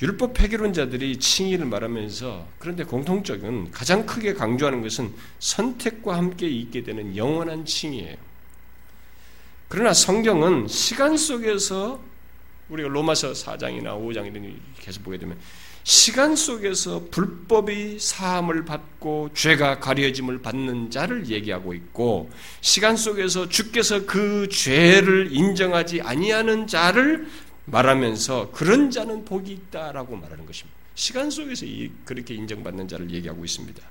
율법 폐기론자들이 칭의를 말하면서 그런데 공통적인 가장 크게 강조하는 것은 선택과 함께 있게 되는 영원한 칭의예요. 그러나 성경은 시간 속에서 우리가 로마서 4장이나 5장 이런 계속 보게 되면 시간 속에서 불법이 사함을 받고 죄가 가려짐을 받는 자를 얘기하고 있고 시간 속에서 주께서 그 죄를 인정하지 아니하는 자를 말하면서 그런 자는 복이 있다라고 말하는 것입니다. 시간 속에서 그렇게 인정받는 자를 얘기하고 있습니다.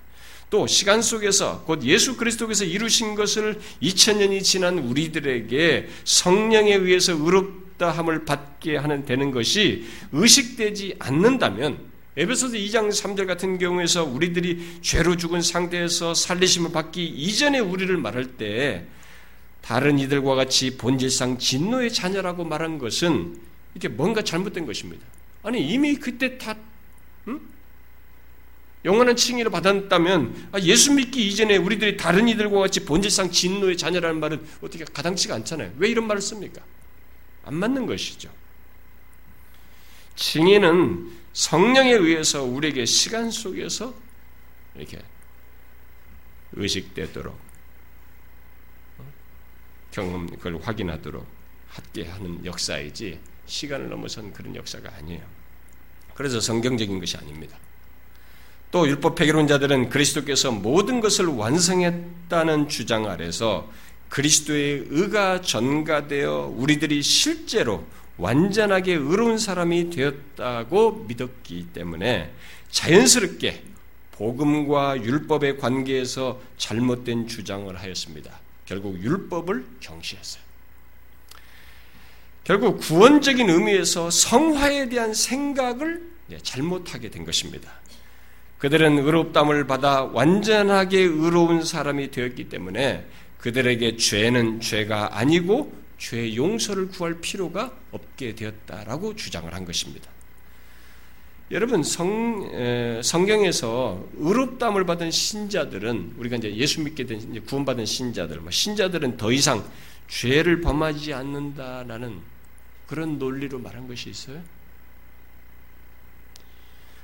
또 시간 속에서 곧 예수 그리스도께서 이루신 것을 2000년이 지난 우리들에게 성령에 의해서 의롭다함을 받게 하는 되는 것이 의식되지 않는다면 에베소서 2장 3절 같은 경우에서 우리들이 죄로 죽은 상태에서 살리심을 받기 이전에 우리를 말할 때 다른 이들과 같이 본질상 진노의 자녀라고 말한 것은 이게 뭔가 잘못된 것입니다. 아니 이미 그때 다 응? 영원한 칭의를 받았다면 아, 예수 믿기 이전에 우리들이 다른 이들과 같이 본질상 진노의 자녀라는 말은 어떻게 가당치가 않잖아요. 왜 이런 말을 씁니까? 안 맞는 것이죠. 칭의는 성령에 의해서 우리에게 시간 속에서 이렇게 의식되도록 어? 경험 그걸 확인하도록 하게 하는 역사이지 시간을 넘어선 그런 역사가 아니에요. 그래서 성경적인 것이 아닙니다. 또 율법 폐기론자들은 그리스도께서 모든 것을 완성했다는 주장 아래서 그리스도의 의가 전가되어 우리들이 실제로 완전하게 의로운 사람이 되었다고 믿었기 때문에 자연스럽게 복음과 율법의 관계에서 잘못된 주장을 하였습니다. 결국 율법을 경시했어요. 결국 구원적인 의미에서 성화에 대한 생각을 잘못하게 된 것입니다. 그들은 의롭담을 받아 완전하게 의로운 사람이 되었기 때문에 그들에게 죄는 죄가 아니고 죄 용서를 구할 필요가 없게 되었다라고 주장을 한 것입니다. 여러분 성 에, 성경에서 의롭담을 받은 신자들은 우리가 이제 예수 믿게 된 구원받은 신자들, 뭐 신자들은 더 이상 죄를 범하지 않는다라는 그런 논리로 말한 것이 있어요?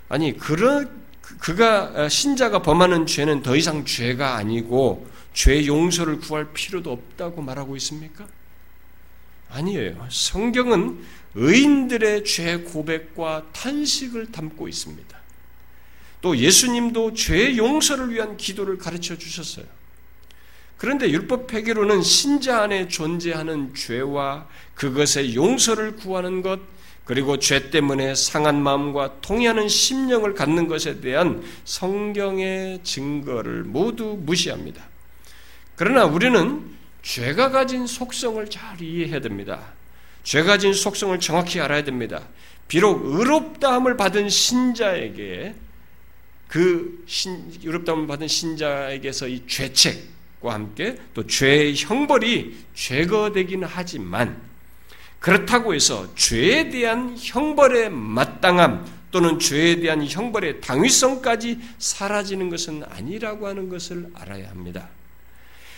아니, 그런, 그가, 어, 신자가 범하는 죄는 더 이상 죄가 아니고 죄 용서를 구할 필요도 없다고 말하고 있습니까? 아니에요. 성경은 의인들의 죄 고백과 탄식을 담고 있습니다. 또 예수님도 죄 용서를 위한 기도를 가르쳐 주셨어요. 그런데 율법 폐기로는 신자 안에 존재하는 죄와 그것의 용서를 구하는 것, 그리고 죄 때문에 상한 마음과 통해하는 심령을 갖는 것에 대한 성경의 증거를 모두 무시합니다. 그러나 우리는 죄가 가진 속성을 잘 이해해야 됩니다. 죄가 가진 속성을 정확히 알아야 됩니다. 비록 의롭다함을 받은 신자에게 그 신, 의롭다함을 받은 신자에게서 이 죄책, 과 함께 또 죄의 형벌이 제거되기는 하지만 그렇다고 해서 죄에 대한 형벌의 마땅함 또는 죄에 대한 형벌의 당위성까지 사라지는 것은 아니라고 하는 것을 알아야 합니다.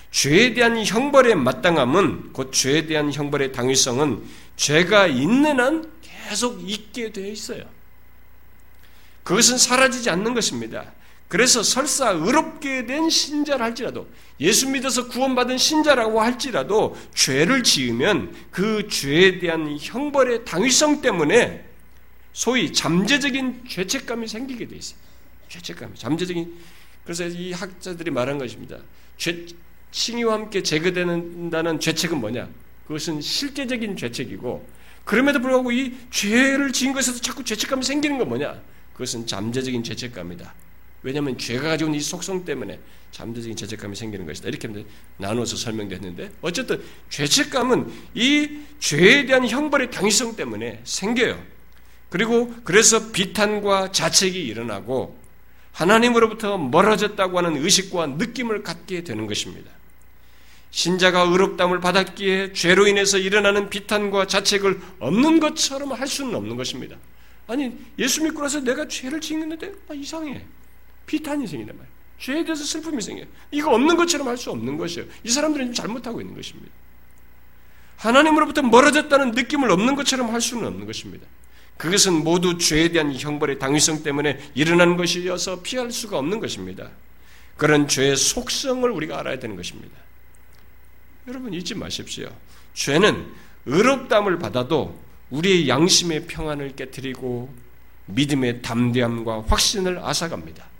죄에 대한 형벌의 마땅함은 곧 죄에 대한 형벌의 당위성은 죄가 있는 한 계속 있게 되어 있어요. 그것은 사라지지 않는 것입니다. 그래서 설사 의롭게 된 신자라 할지라도 예수 믿어서 구원받은 신자라고 할지라도 죄를 지으면 그 죄에 대한 형벌의 당위성 때문에 소위 잠재적인 죄책감이 생기게 돼 있어요. 죄책감, 잠재적인 그래서 이 학자들이 말한 것입니다. 죄, 칭의와 함께 제거되는다는 죄책은 뭐냐? 그것은 실제적인 죄책이고 그럼에도 불구하고 이 죄를 지은 것에서 자꾸 죄책감이 생기는 건 뭐냐? 그것은 잠재적인 죄책감이다. 왜냐하면 죄가 가지고 있는 이 속성 때문에 잠재적인 죄책감이 생기는 것이다. 이렇게 나눠서 설명됐는데 어쨌든 죄책감은 이 죄에 대한 형벌의 당위성 때문에 생겨요. 그리고 그래서 비탄과 자책이 일어나고 하나님으로부터 멀어졌다고 하는 의식과 느낌을 갖게 되는 것입니다. 신자가 의롭담을 받았기에 죄로 인해서 일어나는 비탄과 자책을 없는 것처럼 할 수는 없는 것입니다. 아니 예수 믿고 나서 내가 죄를 짓는데 아, 이상해. 비탄이 생긴단 말이에요. 죄에 대해서 슬픔이 생겨요. 이거 없는 것처럼 할 수 없는 것이에요. 이 사람들은 잘못하고 있는 것입니다. 하나님으로부터 멀어졌다는 느낌을 없는 것처럼 할 수는 없는 것입니다. 그것은 모두 죄에 대한 형벌의 당위성 때문에 일어난 것이어서 피할 수가 없는 것입니다. 그런 죄의 속성을 우리가 알아야 되는 것입니다. 여러분 잊지 마십시오. 죄는 의롭담을 받아도 우리의 양심의 평안을 깨뜨리고 믿음의 담대함과 확신을 앗아갑니다.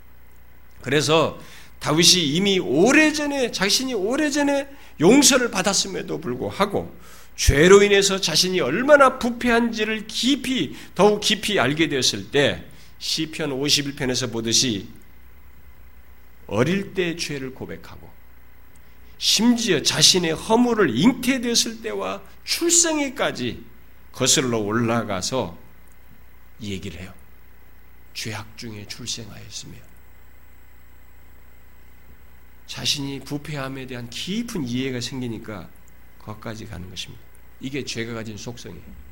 그래서 다윗이 이미 오래전에 자신이 오래전에 용서를 받았음에도 불구하고 죄로 인해서 자신이 얼마나 부패한지를 깊이 더욱 깊이 알게 되었을 때 시편 51편에서 보듯이 어릴 때 죄를 고백하고 심지어 자신의 허물을 잉태되었을 때와 출생에까지 거슬러 올라가서 얘기를 해요. 죄악 중에 출생하였으며 자신이 부패함에 대한 깊은 이해가 생기니까 거기까지 가는 것입니다. 이게 죄가 가진 속성이에요.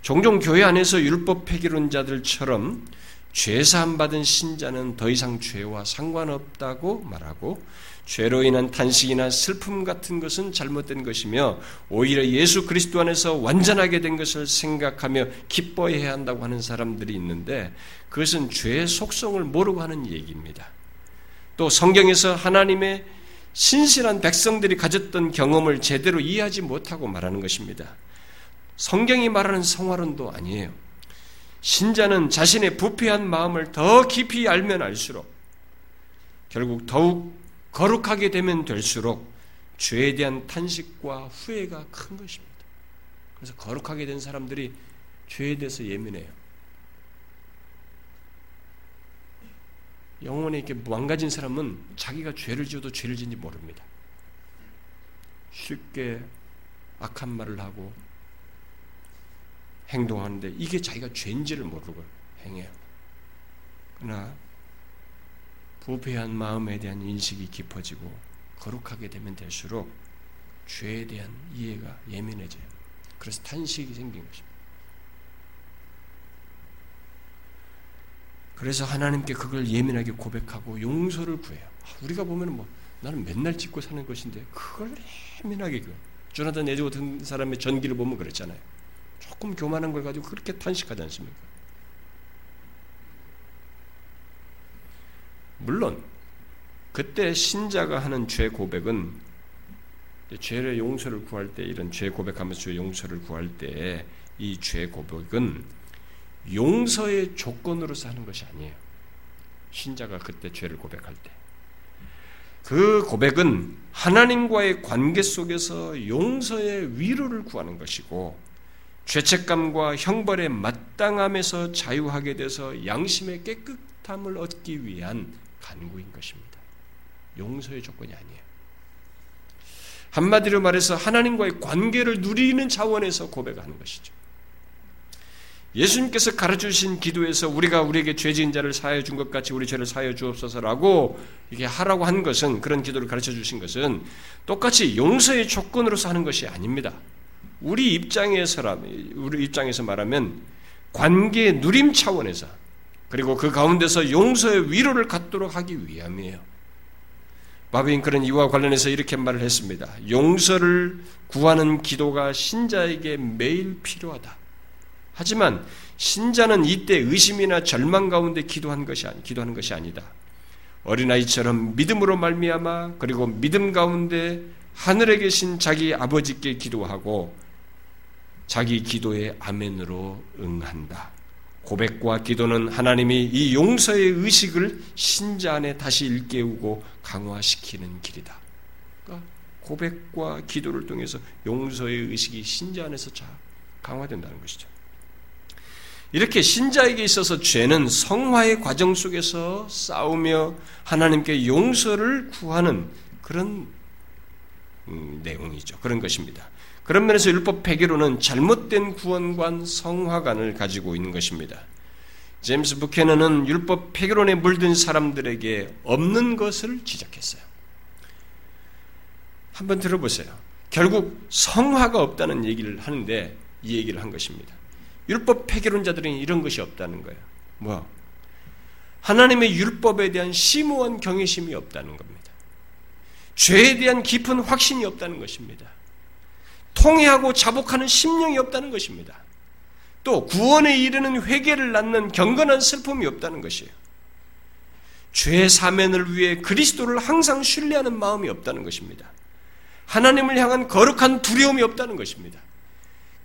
종종 교회 안에서 율법 폐기론자들처럼 죄사함 받은 신자는 더 이상 죄와 상관없다고 말하고 죄로 인한 탄식이나 슬픔 같은 것은 잘못된 것이며 오히려 예수 그리스도 안에서 완전하게 된 것을 생각하며 기뻐해야 한다고 하는 사람들이 있는데 그것은 죄의 속성을 모르고 하는 얘기입니다. 또 성경에서 하나님의 신실한 백성들이 가졌던 경험을 제대로 이해하지 못하고 말하는 것입니다. 성경이 말하는 성화론도 아니에요. 신자는 자신의 부패한 마음을 더 깊이 알면 알수록 결국 더욱 거룩하게 되면 될수록 죄에 대한 탄식과 후회가 큰 것입니다. 그래서 거룩하게 된 사람들이 죄에 대해서 예민해요. 영혼에 이렇게 망가진 사람은 자기가 죄를 지어도 죄를 지는지 모릅니다. 쉽게 악한 말을 하고 행동하는데 이게 자기가 죄인지를 모르고 행해요. 그러나 부패한 마음에 대한 인식이 깊어지고 거룩하게 되면 될수록 죄에 대한 이해가 예민해져요. 그래서 탄식이 생긴 것입니다. 그래서 하나님께 그걸 예민하게 고백하고 용서를 구해요. 아, 우리가 보면 뭐 나는 맨날 짓고 사는 것인데 그걸 예민하게 그 조나단 에즈 같은 사람의 전기를 보면 그랬잖아요. 조금 교만한 걸 가지고 그렇게 탄식하지 않습니까? 물론 그때 신자가 하는 죄 고백은 죄의 용서를 구할 때 이런 죄 고백하면서 죄 용서를 구할 때 이 죄 고백은 용서의 조건으로서 하는 것이 아니에요. 신자가 그때 죄를 고백할 때. 그 고백은 하나님과의 관계 속에서 용서의 위로를 구하는 것이고 죄책감과 형벌의 마땅함에서 자유하게 돼서 양심의 깨끗함을 얻기 위한 간구인 것입니다. 용서의 조건이 아니에요. 한마디로 말해서 하나님과의 관계를 누리는 차원에서 고백하는 것이죠. 예수님께서 가르쳐 주신 기도에서 우리가 우리에게 죄 지은 자를 사하여 준 것 같이 우리 죄를 사하여 주옵소서라고 이게 하라고 한 것은 그런 기도를 가르쳐 주신 것은 똑같이 용서의 조건으로서 하는 것이 아닙니다. 우리 입장에서 우리 입장에서 말하면 관계 누림 차원에서 그리고 그 가운데서 용서의 위로를 갖도록 하기 위함이에요. 바브인크는 이와 관련해서 이렇게 말을 했습니다. 용서를 구하는 기도가 신자에게 매일 필요하다. 하지만 신자는 이때 의심이나 절망 가운데 기도한 것이 아니, 기도하는 것이 아니다. 어린아이처럼 믿음으로 말미암아 그리고 믿음 가운데 하늘에 계신 자기 아버지께 기도하고 자기 기도에 아멘으로 응한다. 고백과 기도는 하나님이 이 용서의 의식을 신자 안에 다시 일깨우고 강화시키는 길이다. 그러니까 고백과 기도를 통해서 용서의 의식이 신자 안에서 강화된다는 것이죠. 이렇게 신자에게 있어서 죄는 성화의 과정 속에서 싸우며 하나님께 용서를 구하는 그런 음, 내용이죠. 그런 것입니다. 그런 면에서 율법 폐기로는 잘못된 구원관 성화관을 가지고 있는 것입니다. 제임스 부캐너는 율법 폐기론에 물든 사람들에게 없는 것을 지적했어요. 한번 들어보세요. 결국 성화가 없다는 얘기를 하는데 이 얘기를 한 것입니다. 율법 폐기론자들은 이런 것이 없다는 거예요. 뭐 하나님의 율법에 대한 심오한 경외심이 없다는 겁니다. 죄에 대한 깊은 확신이 없다는 것입니다. 통회하고 자복하는 심령이 없다는 것입니다. 또 구원에 이르는 회개를 낳는 경건한 슬픔이 없다는 것이에요. 죄 사면을 위해 그리스도를 항상 신뢰하는 마음이 없다는 것입니다. 하나님을 향한 거룩한 두려움이 없다는 것입니다.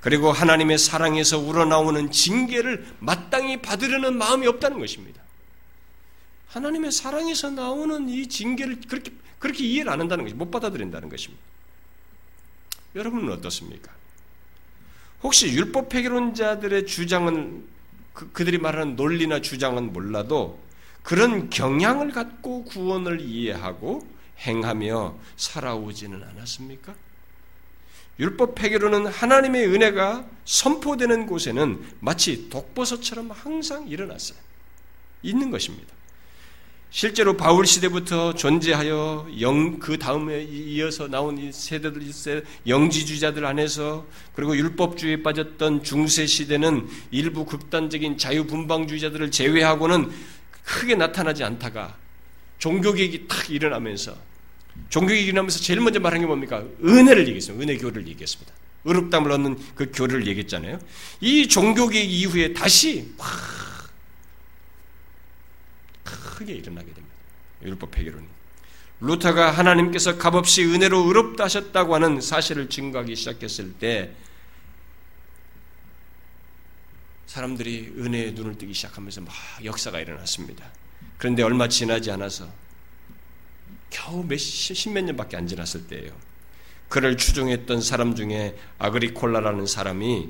그리고 하나님의 사랑에서 우러나오는 징계를 마땅히 받으려는 마음이 없다는 것입니다. 하나님의 사랑에서 나오는 이 징계를 그렇게, 그렇게 이해를 안 한다는 것이 못 받아들인다는 것입니다. 여러분은 어떻습니까? 혹시 율법 폐기론자들의 주장은 그, 그들이 말하는 논리나 주장은 몰라도 그런 경향을 갖고 구원을 이해하고 행하며 살아오지는 않았습니까? 율법 폐기로는 하나님의 은혜가 선포되는 곳에는 마치 독버섯처럼 항상 일어났어요. 있는 것입니다. 실제로 바울 시대부터 존재하여 영, 그 다음에 이어서 나온 이 세대들. 영지주의자들 안에서 그리고 율법주의에 빠졌던 중세 시대는 일부 극단적인 자유분방주의자들을 제외하고는 크게 나타나지 않다가 종교개혁이 탁 일어나면서 종교개혁이 일어나면서 제일 먼저 말한 게 뭡니까? 은혜를 얘기했습니다. 은혜 교를 얘기했습니다. 의롭담을 얻는 그 교를 얘기했잖아요. 이 종교개혁 이후에 다시 막 크게 일어나게 됩니다. 율법 폐기론이. 루터가 하나님께서 값없이 은혜로 의롭다 하셨다고 하는 사실을 증거하기 시작했을 때 사람들이 은혜의 눈을 뜨기 시작하면서 막 역사가 일어났습니다. 그런데 얼마 지나지 않아서 겨우 몇 십몇 년밖에 안 지났을 때예요. 그를 추종했던 사람 중에 아그리콜라라는 사람이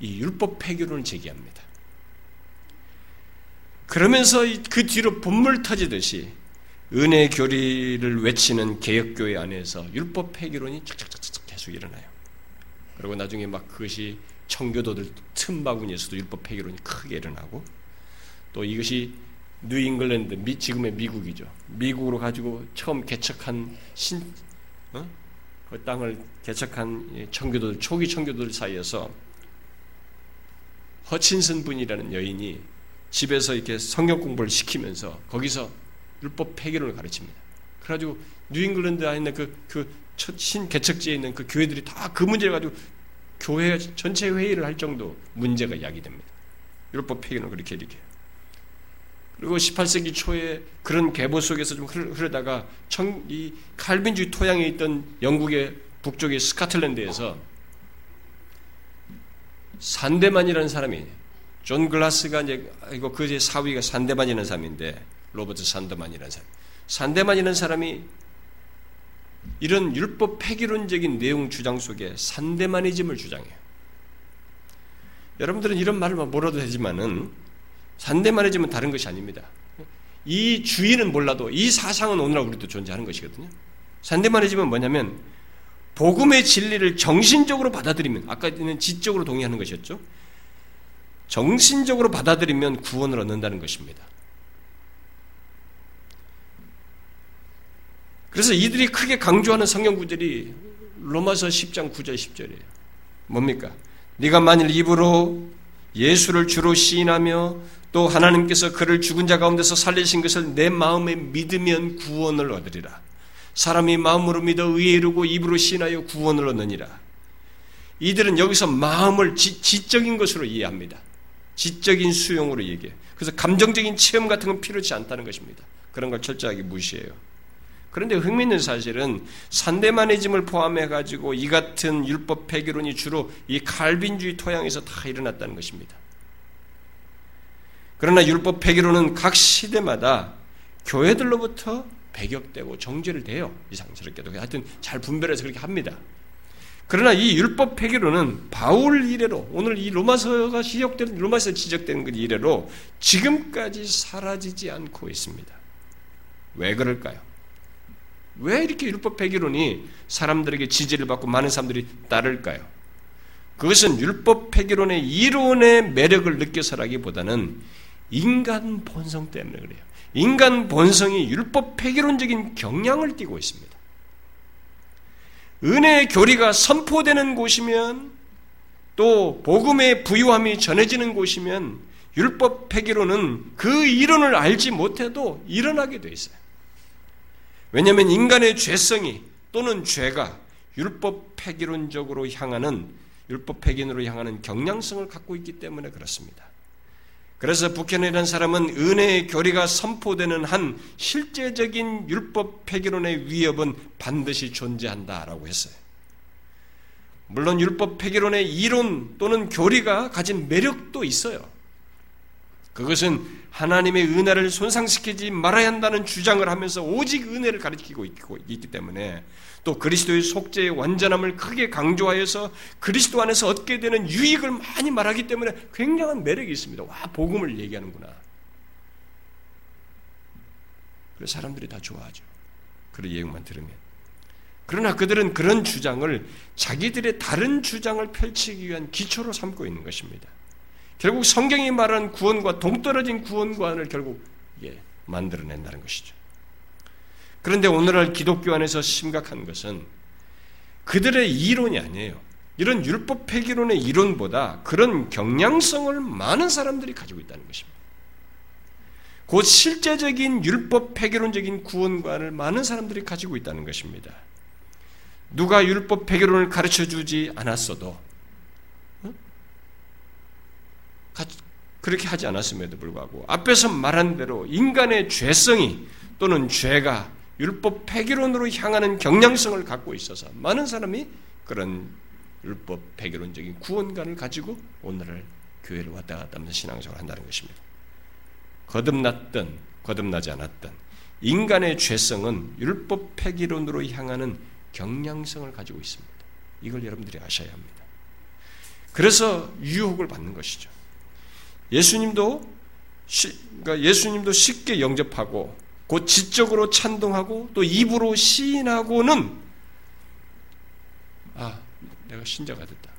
이 율법 폐기론을 제기합니다. 그러면서 그 뒤로 봇물 터지듯이 은혜 교리를 외치는 개혁교회 안에서 율법 폐기론이 착착착착 계속 일어나요. 그리고 나중에 막 그것이 청교도들 틈바구니에서도 율법 폐기론이 크게 일어나고 또 이것이 뉴 잉글랜드 미, 지금의 미국이죠. 미국으로 가지고 처음 개척한 신, 어? 그 땅을 개척한 청교도들 초기 청교도들 사이에서 허친슨 분이라는 여인이 집에서 이렇게 성경 공부를 시키면서 거기서 율법 폐기론을 가르칩니다. 그래가지고 뉴잉글랜드 안에 있는 그, 그 신 개척지에 있는 그 교회들이 다 그 문제를 가지고 교회 전체 회의를 할 정도 문제가 야기됩니다. 율법 폐기론 그렇게 이렇게. 그리고 18세기 초에 그런 계보 속에서 좀 흐르다가 청, 이 칼빈주의 토양에 있던 영국의 북쪽의 스카틀랜드에서 산데만이라는 사람이 존 글라스가 이제 이거 그제 사위가 산데만이라는 사람인데 로버트 산데만이라는 사람. 산데만이라는 사람이 이런 율법 폐기론적인 내용 주장 속에 산데마니즘을 주장해요. 여러분들은 이런 말을 몰라도 되지만은 산데마니즘은 다른 것이 아닙니다. 이 주의는 몰라도 이 사상은 오늘날 우리도 존재하는 것이거든요. 산데마니즘은 뭐냐면 복음의 진리를 정신적으로 받아들이면 아까는 지적으로 동의하는 것이었죠. 정신적으로 받아들이면 구원을 얻는다는 것입니다. 그래서 이들이 크게 강조하는 성경 구절이 로마서 10장 9절 10절이에요. 뭡니까? 네가 만일 입으로 예수를 주로 시인하며 또 하나님께서 그를 죽은 자 가운데서 살리신 것을 내 마음에 믿으면 구원을 얻으리라. 사람이 마음으로 믿어 의에 이르고 입으로 시인하여 구원을 얻느니라. 이들은 여기서 마음을 지, 적인 것으로 이해합니다. 지적인 수용으로 얘기해. 그래서 감정적인 체험 같은 건 필요치 않다는 것입니다. 그런 걸 철저하게 무시해요. 그런데 흥미있는 사실은 산데마니즘을 포함해 가지고 이 같은 율법 폐기론이 주로 이 칼빈주의 토양에서 다 일어났다는 것입니다. 그러나 율법 폐기론은 각 시대마다 교회들로부터 배격되고 정죄를 돼요. 이상스럽게도 하여튼 잘 분별해서 그렇게 합니다. 그러나 이 율법 폐기론은 바울 이래로 오늘 이 로마서가 지적된 로마서 지적되는 그 이래로 지금까지 사라지지 않고 있습니다. 왜 그럴까요? 왜 이렇게 율법 폐기론이 사람들에게 지지를 받고 많은 사람들이 따를까요? 그것은 율법 폐기론의 이론의 매력을 느껴서라기보다는 인간 본성 때문에 그래요. 인간 본성이 율법 폐기론적인 경향을 띠고 있습니다. 은혜의 교리가 선포되는 곳이면 또 복음의 부유함이 전해지는 곳이면 율법 폐기론은 그 이론을 알지 못해도 일어나게 돼 있어요. 왜냐하면 인간의 죄성이 또는 죄가 율법 폐기론적으로 향하는 율법 폐기론으로 향하는 경향성을 갖고 있기 때문에 그렇습니다. 그래서 북현이라는 사람은 은혜의 교리가 선포되는 한 실제적인 율법 폐기론의 위협은 반드시 존재한다라고 했어요. 물론 율법 폐기론의 이론 또는 교리가 가진 매력도 있어요. 그것은 하나님의 은혜를 손상시키지 말아야 한다는 주장을 하면서 오직 은혜를 가리키고 있기 때문에 또 그리스도의 속죄의 완전함을 크게 강조하여서 그리스도 안에서 얻게 되는 유익을 많이 말하기 때문에 굉장한 매력이 있습니다. 와, 복음을 얘기하는구나. 그래서 사람들이 다 좋아하죠. 그런 얘기만 들으면. 그러나 그들은 그런 주장을 자기들의 다른 주장을 펼치기 위한 기초로 삼고 있는 것입니다. 결국 성경이 말하는 구원과 동떨어진 구원관을 결국 예, 만들어낸다는 것이죠. 그런데 오늘날 기독교 안에서 심각한 것은 그들의 이론이 아니에요. 이런 율법 폐기론의 이론보다 그런 경향성을 많은 사람들이 가지고 있다는 것입니다. 곧 실제적인 율법 폐기론적인 구원관을 많은 사람들이 가지고 있다는 것입니다. 누가 율법 폐기론을 가르쳐 주지 않았어도 그렇게 하지 않았음에도 불구하고 앞에서 말한 대로 인간의 죄성이 또는 죄가 율법 폐기론으로 향하는 경향성을 갖고 있어서 많은 사람이 그런 율법 폐기론적인 구원관을 가지고 오늘을 교회를 왔다 갔다 하면서 신앙생활을 한다는 것입니다. 거듭났든 거듭나지 않았든 인간의 죄성은 율법 폐기론으로 향하는 경향성을 가지고 있습니다. 이걸 여러분들이 아셔야 합니다. 그래서 유혹을 받는 것이죠. 예수님도 그러니까 예수님도 쉽게 영접하고 곧 지적으로 찬동하고 또 입으로 시인하고는 아 내가 신자가 됐다.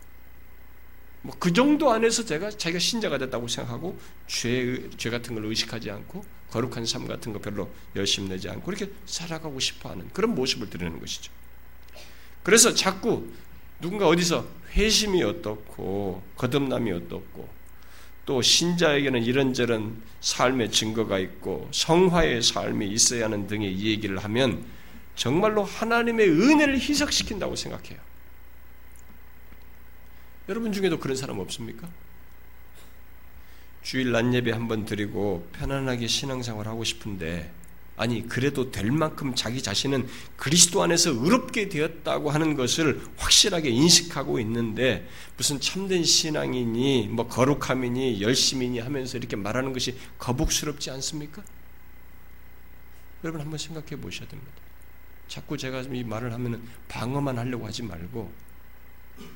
뭐 그 정도 안에서 제가 자기가 신자가 됐다고 생각하고 죄, 죄 같은 걸 의식하지 않고 거룩한 삶 같은 거 별로 열심 내지 않고 이렇게 살아가고 싶어하는 그런 모습을 드리는 것이죠. 그래서 자꾸 누군가 어디서 회심이 어떻고 거듭남이 어떻고 또 신자에게는 이런저런 삶의 증거가 있고 성화의 삶이 있어야 하는 등의 얘기를 하면 정말로 하나님의 은혜를 희석시킨다고 생각해요. 여러분 중에도 그런 사람 없습니까? 주일 낮 예배 한번 드리고 편안하게 신앙생활 하고 싶은데 아니 그래도 될 만큼 자기 자신은 그리스도 안에서 의롭게 되었다고 하는 것을 확실하게 인식하고 있는데 무슨 참된 신앙이니 뭐 거룩함이니 열심이니 하면서 이렇게 말하는 것이 거북스럽지 않습니까? 여러분 한번 생각해 보셔야 됩니다. 자꾸 제가 이 말을 하면 방어만 하려고 하지 말고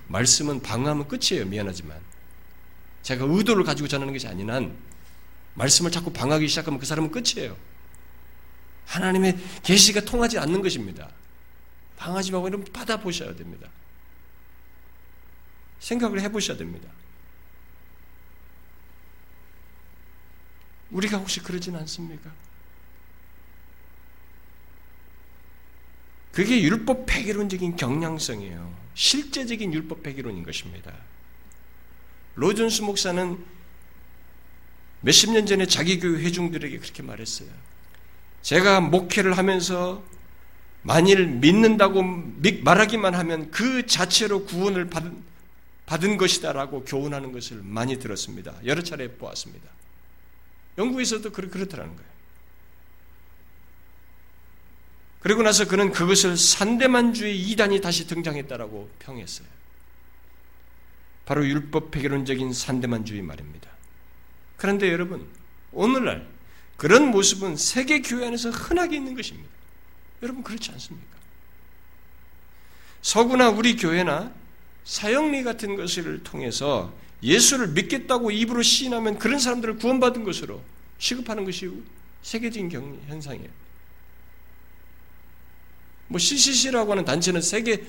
말씀은 방어하면 끝이에요. 미안하지만 제가 의도를 가지고 전하는 것이 아닌 한 말씀을 자꾸 방하기 시작하면 그 사람은 끝이에요. 하나님의 계시가 통하지 않는 것입니다. 방하지 말고 이런 받아보셔야 됩니다. 생각을 해보셔야 됩니다. 우리가 혹시 그러진 않습니까? 그게 율법 폐기론적인 경향성이에요. 실제적인 율법 폐기론인 것입니다. 로존스 목사는 몇십 년 전에 자기 교회 회중들에게 그렇게 말했어요. 제가 목회를 하면서 만일 믿는다고 말하기만 하면 그 자체로 구원을 받은 받은 것이다라고 교훈하는 것을 많이 들었습니다. 여러 차례 보았습니다. 영국에서도 그렇더라는 거예요. 그리고 나서 그는 그것을 산대만주의 이단이 다시 등장했다라고 평했어요. 바로 율법 폐결론적인 산대만주의 말입니다. 그런데 여러분, 오늘날 그런 모습은 세계 교회 안에서 흔하게 있는 것입니다. 여러분 그렇지 않습니까? 서구나 우리 교회나 사형리 같은 것을 통해서 예수를 믿겠다고 입으로 시인하면 그런 사람들을 구원받은 것으로 취급하는 것이 세계적인 경, 현상이에요. 뭐 CCC라고 하는 단체는 세계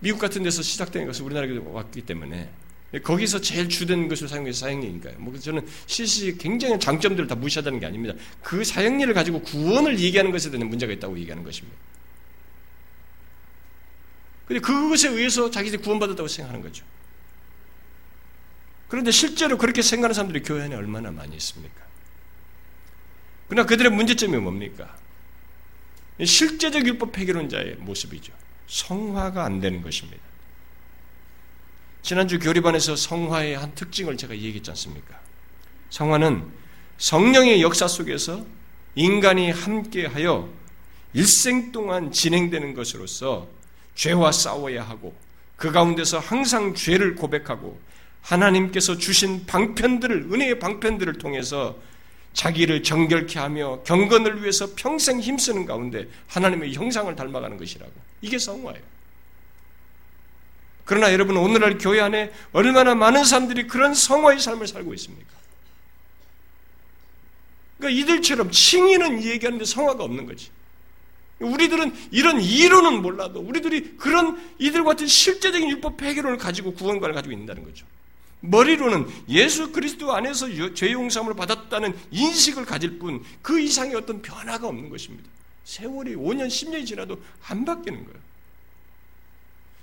미국 같은 데서 시작된 것을 우리나라에 왔기 때문에 거기서 제일 주된 것을 사용해서 사형리니까요. 뭐 저는 CCC 굉장히 장점들을 다 무시하다는 게 아닙니다. 그 사형리를 가지고 구원을 얘기하는 것에 대한 문제가 있다고 얘기하는 것입니다. 근데 그것에 의해서 자기들이 구원받았다고 생각하는 거죠. 그런데 실제로 그렇게 생각하는 사람들이 교회 안에 얼마나 많이 있습니까? 그러나 그들의 문제점이 뭡니까? 실제적 율법 폐기론자의 모습이죠. 성화가 안 되는 것입니다. 지난주 교리반에서 성화의 한 특징을 제가 얘기했지 않습니까? 성화는 성령의 역사 속에서 인간이 함께하여 일생 동안 진행되는 것으로서 죄와 싸워야 하고 그 가운데서 항상 죄를 고백하고 하나님께서 주신 방편들을 은혜의 방편들을 통해서 자기를 정결케 하며 경건을 위해서 평생 힘쓰는 가운데 하나님의 형상을 닮아가는 것이라고 이게 성화예요. 그러나 여러분 오늘날 교회 안에 얼마나 많은 사람들이 그런 성화의 삶을 살고 있습니까? 그러니까 이들처럼 칭의는 얘기하는데 성화가 없는 거지. 우리들은 이런 이론은 몰라도 우리들이 그런 이들 같은 실제적인 율법 폐결론을 가지고 구원관을 가지고 있다는 거죠. 머리로는 예수 그리스도 안에서 죄 용서함을 받았다는 인식을 가질 뿐 그 이상의 어떤 변화가 없는 것입니다. 세월이 5년, 10년이 지나도 안 바뀌는 거예요.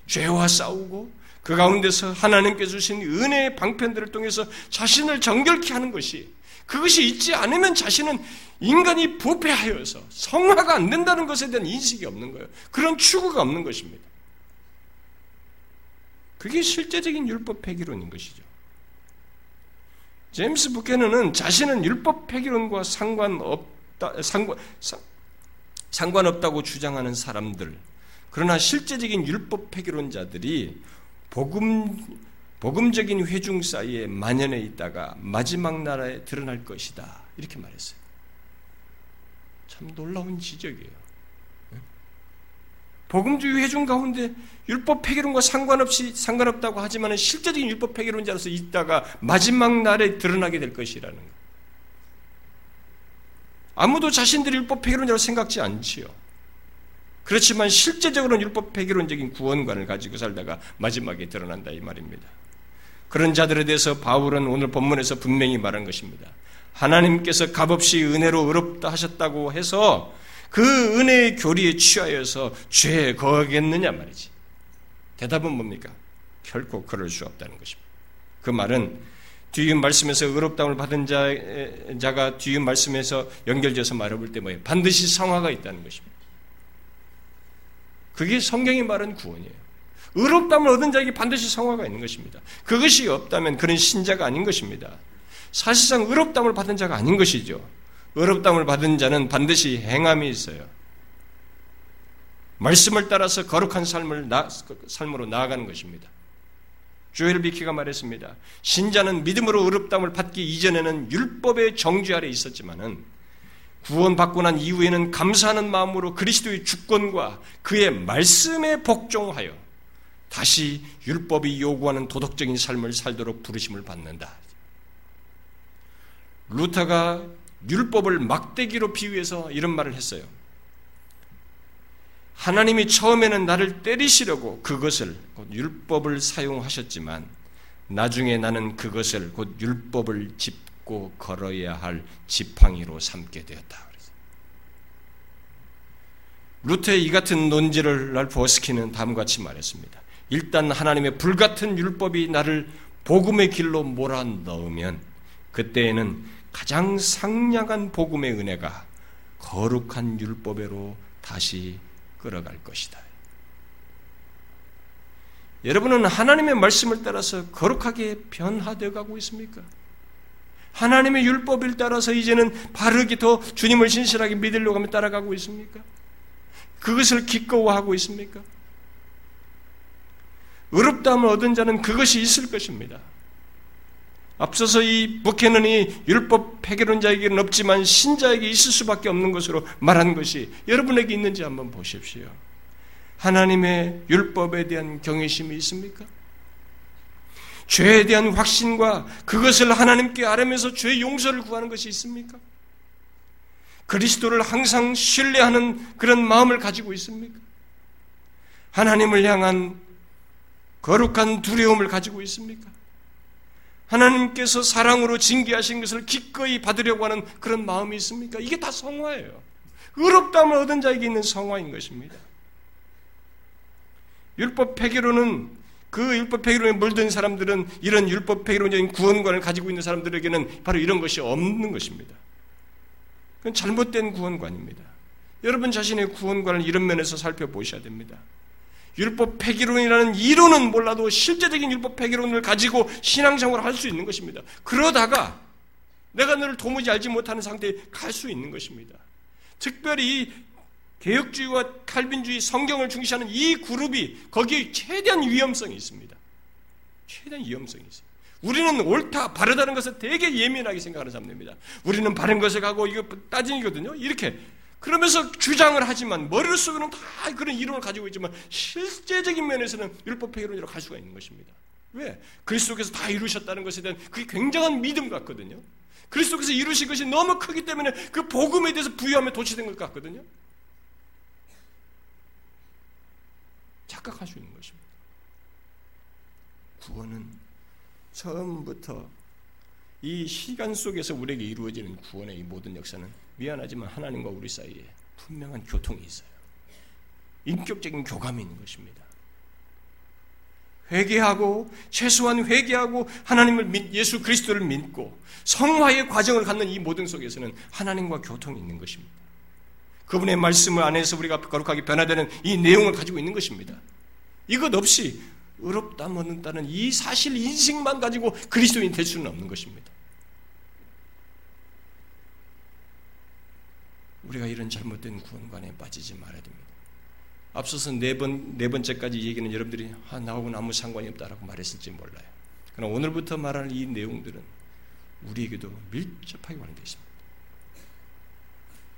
죄와 싸우고 그 가운데서 하나님께 주신 은혜의 방편들을 통해서 자신을 정결케 하는 것이 그것이 있지 않으면 자신은 인간이 부패하여서 성화가 안 된다는 것에 대한 인식이 없는 거예요. 그런 추구가 없는 것입니다. 그게 실제적인 율법 폐기론인 것이죠. 제임스 부케너는 자신은 율법 폐기론과 상관없다, 상관, 상 관없다고 주장하는 사람들, 그러나 실제적인 율법 폐기론자들이 복음 복음적인 회중 사이에 만연해 있다가 마지막 나라에 드러날 것이다. 이렇게 말했어요. 참 놀라운 지적이에요. 복음주의 회중 가운데 율법 폐기론과 상관없이 상관없다고 하지만 실제적인 율법 폐기론자로서 있다가 마지막 날에 드러나게 될 것이라는 거. 아무도 자신들이 율법 폐기론자로 생각지 않지요. 그렇지만 실제적으로는 율법 폐기론적인 구원관을 가지고 살다가 마지막에 드러난다 이 말입니다. 그런 자들에 대해서 바울은 오늘 본문에서 분명히 말한 것입니다. 하나님께서 값없이 은혜로 의롭다 하셨다고 해서 그 은혜의 교리에 취하여서 죄에 거하겠느냐 말이지. 대답은 뭡니까? 결코 그럴 수 없다는 것입니다. 그 말은 뒤인 말씀에서 의롭다움을 받은 자, 자가 뒤인 말씀에서 연결돼서 말해볼 때 뭐예요? 반드시 성화가 있다는 것입니다. 그게 성경이 말하는 구원이에요. 의롭다을 얻은 자에게 반드시 성화가 있는 것입니다. 그것이 없다면 그런 신자가 아닌 것입니다. 사실상 의롭다을 받은 자가 아닌 것이죠. 의롭다을 받은 자는 반드시 행함이 있어요. 말씀을 따라서 거룩한 삶을 나, 삶으로 나아가는 것입니다. 조엘 비키가 말했습니다. 신자는 믿음으로 의롭다을 받기 이전에는 율법의 정죄 아래 있었지만은 구원받고 난 이후에는 감사하는 마음으로 그리스도의 주권과 그의 말씀에 복종하여 다시 율법이 요구하는 도덕적인 삶을 살도록 부르심을 받는다. 루터가 율법을 막대기로 비유해서 이런 말을 했어요. 하나님이 처음에는 나를 때리시려고 그것을 곧 율법을 사용하셨지만 나중에 나는 그것을 곧 율법을 집 밟고 걸어야 할 지팡이로 삼게 되었다. 루터의 이 같은 논지를 랄프스키는 다음과 같이 말했습니다. 일단 하나님의 불같은 율법이 나를 복음의 길로 몰아 넣으면 그때에는 가장 상냥한 복음의 은혜가 거룩한 율법으로 다시 끌어갈 것이다. 여러분은 하나님의 말씀을 따라서 거룩하게 변화되어 가고 있습니까? 하나님의 율법을 따라서 이제는 바르게 더 주님을 신실하게 믿으려고 하면 따라가고 있습니까? 그것을 기꺼워하고 있습니까? 의롭다함을 얻은 자는 그것이 있을 것입니다. 앞서서 이 부캐넌이 율법 폐결론자에게는 없지만 신자에게 있을 수밖에 없는 것으로 말한 것이 여러분에게 있는지 한번 보십시오. 하나님의 율법에 대한 경외심이 있습니까? 죄에 대한 확신과 그것을 하나님께 아뢰면서 죄 용서를 구하는 것이 있습니까? 그리스도를 항상 신뢰하는 그런 마음을 가지고 있습니까? 하나님을 향한 거룩한 두려움을 가지고 있습니까? 하나님께서 사랑으로 징계하신 것을 기꺼이 받으려고 하는 그런 마음이 있습니까? 이게 다 성화예요. 의롭다함을 얻은 자에게 있는 성화인 것입니다. 율법 폐기로는 그 율법 폐기론에 물든 사람들은 이런 율법 폐기론적인 구원관을 가지고 있는 사람들에게는 바로 이런 것이 없는 것입니다. 그건 잘못된 구원관입니다. 여러분 자신의 구원관을 이런 면에서 살펴보셔야 됩니다. 율법 폐기론이라는 이론은 몰라도 실제적인 율법 폐기론을 가지고 신앙생활을 할 수 있는 것입니다. 그러다가 내가 너를 도무지 알지 못하는 상태에 갈 수 있는 것입니다. 특별히 개혁주의와 칼빈주의 성경을 중시하는 이 그룹이 거기에 최대한 위험성이 있습니다. 최대한 위험성이 있어요. 우리는 옳다, 바르다는 것을 되게 예민하게 생각하는 사람들입니다. 우리는 바른 것을 가고 이거 따지거든요. 이렇게 그러면서 주장을 하지만 머릿속에는 다 그런 이론을 가지고 있지만 실제적인 면에서는 율법 폐기론으로 갈 수가 있는 것입니다. 왜? 그리스도께서 다 이루셨다는 것에 대한 그게 굉장한 믿음 같거든요. 그리스도께서 이루신 것이 너무 크기 때문에 그 복음에 대해서 부여하며 도취된 것 같거든요. 착각할 수 있는 것입니다. 구원은 처음부터 이 시간 속에서 우리에게 이루어지는 구원의 이 모든 역사는 미안하지만 하나님과 우리 사이에 분명한 교통이 있어요. 인격적인 교감이 있는 것입니다. 회개하고 최소한 회개하고 하나님을 믿, 예수 그리스도를 믿고 성화의 과정을 갖는 이 모든 속에서는 하나님과 교통이 있는 것입니다. 그분의 말씀을 안에서 우리가 거룩하게 변화되는 이 내용을 가지고 있는 것입니다. 이것 없이 의롭다 먹는다는 이 사실 인식만 가지고 그리스도인 될 수는 없는 것입니다. 우리가 이런 잘못된 구원관에 빠지지 말아야 됩니다. 앞서서 네 번, 네 번째까지 얘기는 여러분들이, 아, 나하고는 아무 상관이 없다라고 말했을지 몰라요. 그러나 오늘부터 말할 이 내용들은 우리에게도 밀접하게 관련되어 있습니다.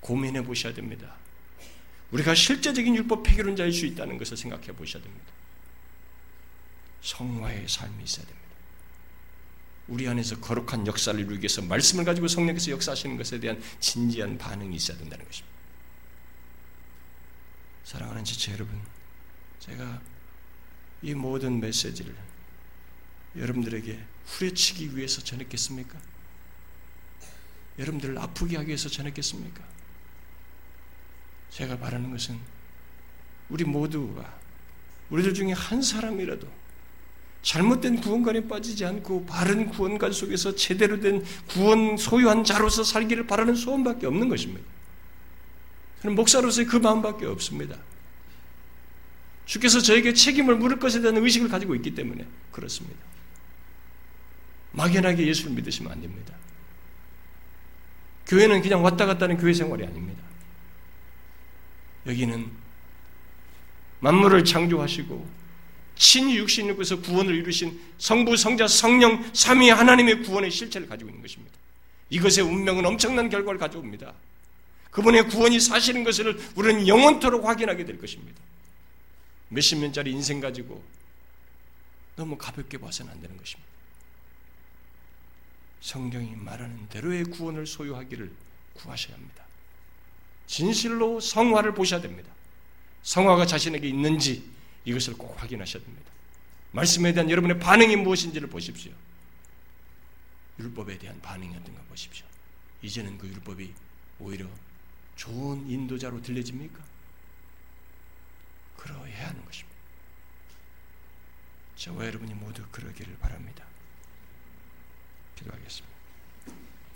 고민해 보셔야 됩니다. 우리가 실제적인 율법 폐기론자일 수 있다는 것을 생각해 보셔야 됩니다. 성화의 삶이 있어야 됩니다. 우리 안에서 거룩한 역사를 이루기 위해서 말씀을 가지고 성령께서 역사하시는 것에 대한 진지한 반응이 있어야 된다는 것입니다. 사랑하는 지체 여러분, 제가 이 모든 메시지를 여러분들에게 후려치기 위해서 전했겠습니까? 여러분들을 아프게 하기 위해서 전했겠습니까? 제가 바라는 것은 우리 모두가 우리들 중에 한 사람이라도 잘못된 구원관에 빠지지 않고 바른 구원관 속에서 제대로 된 구원 소유한 자로서 살기를 바라는 소원밖에 없는 것입니다. 저는 목사로서의 그 마음밖에 없습니다. 주께서 저에게 책임을 물을 것에 대한 의식을 가지고 있기 때문에 그렇습니다. 막연하게 예수를 믿으시면 안 됩니다. 교회는 그냥 왔다 갔다 하는 교회 생활이 아닙니다. 여기는 만물을 창조하시고 친히 육신 입고서 구원을 이루신 성부, 성자, 성령, 삼위 하나님의 구원의 실체를 가지고 있는 것입니다. 이것의 운명은 엄청난 결과를 가져옵니다. 그분의 구원이 사실인 것을 우리는 영원토록 확인하게 될 것입니다. 몇십 년짜리 인생 가지고 너무 가볍게 봐서는 안 되는 것입니다. 성경이 말하는 대로의 구원을 소유하기를 구하셔야 합니다. 진실로 성화를 보셔야 됩니다. 성화가 자신에게 있는지 이것을 꼭 확인하셔야 됩니다. 말씀에 대한 여러분의 반응이 무엇인지를 보십시오. 율법에 대한 반응이 어떤가 보십시오. 이제는 그 율법이 오히려 좋은 인도자로 들려집니까? 그러해야 하는 것입니다. 저와 여러분이 모두 그러기를 바랍니다. 기도하겠습니다.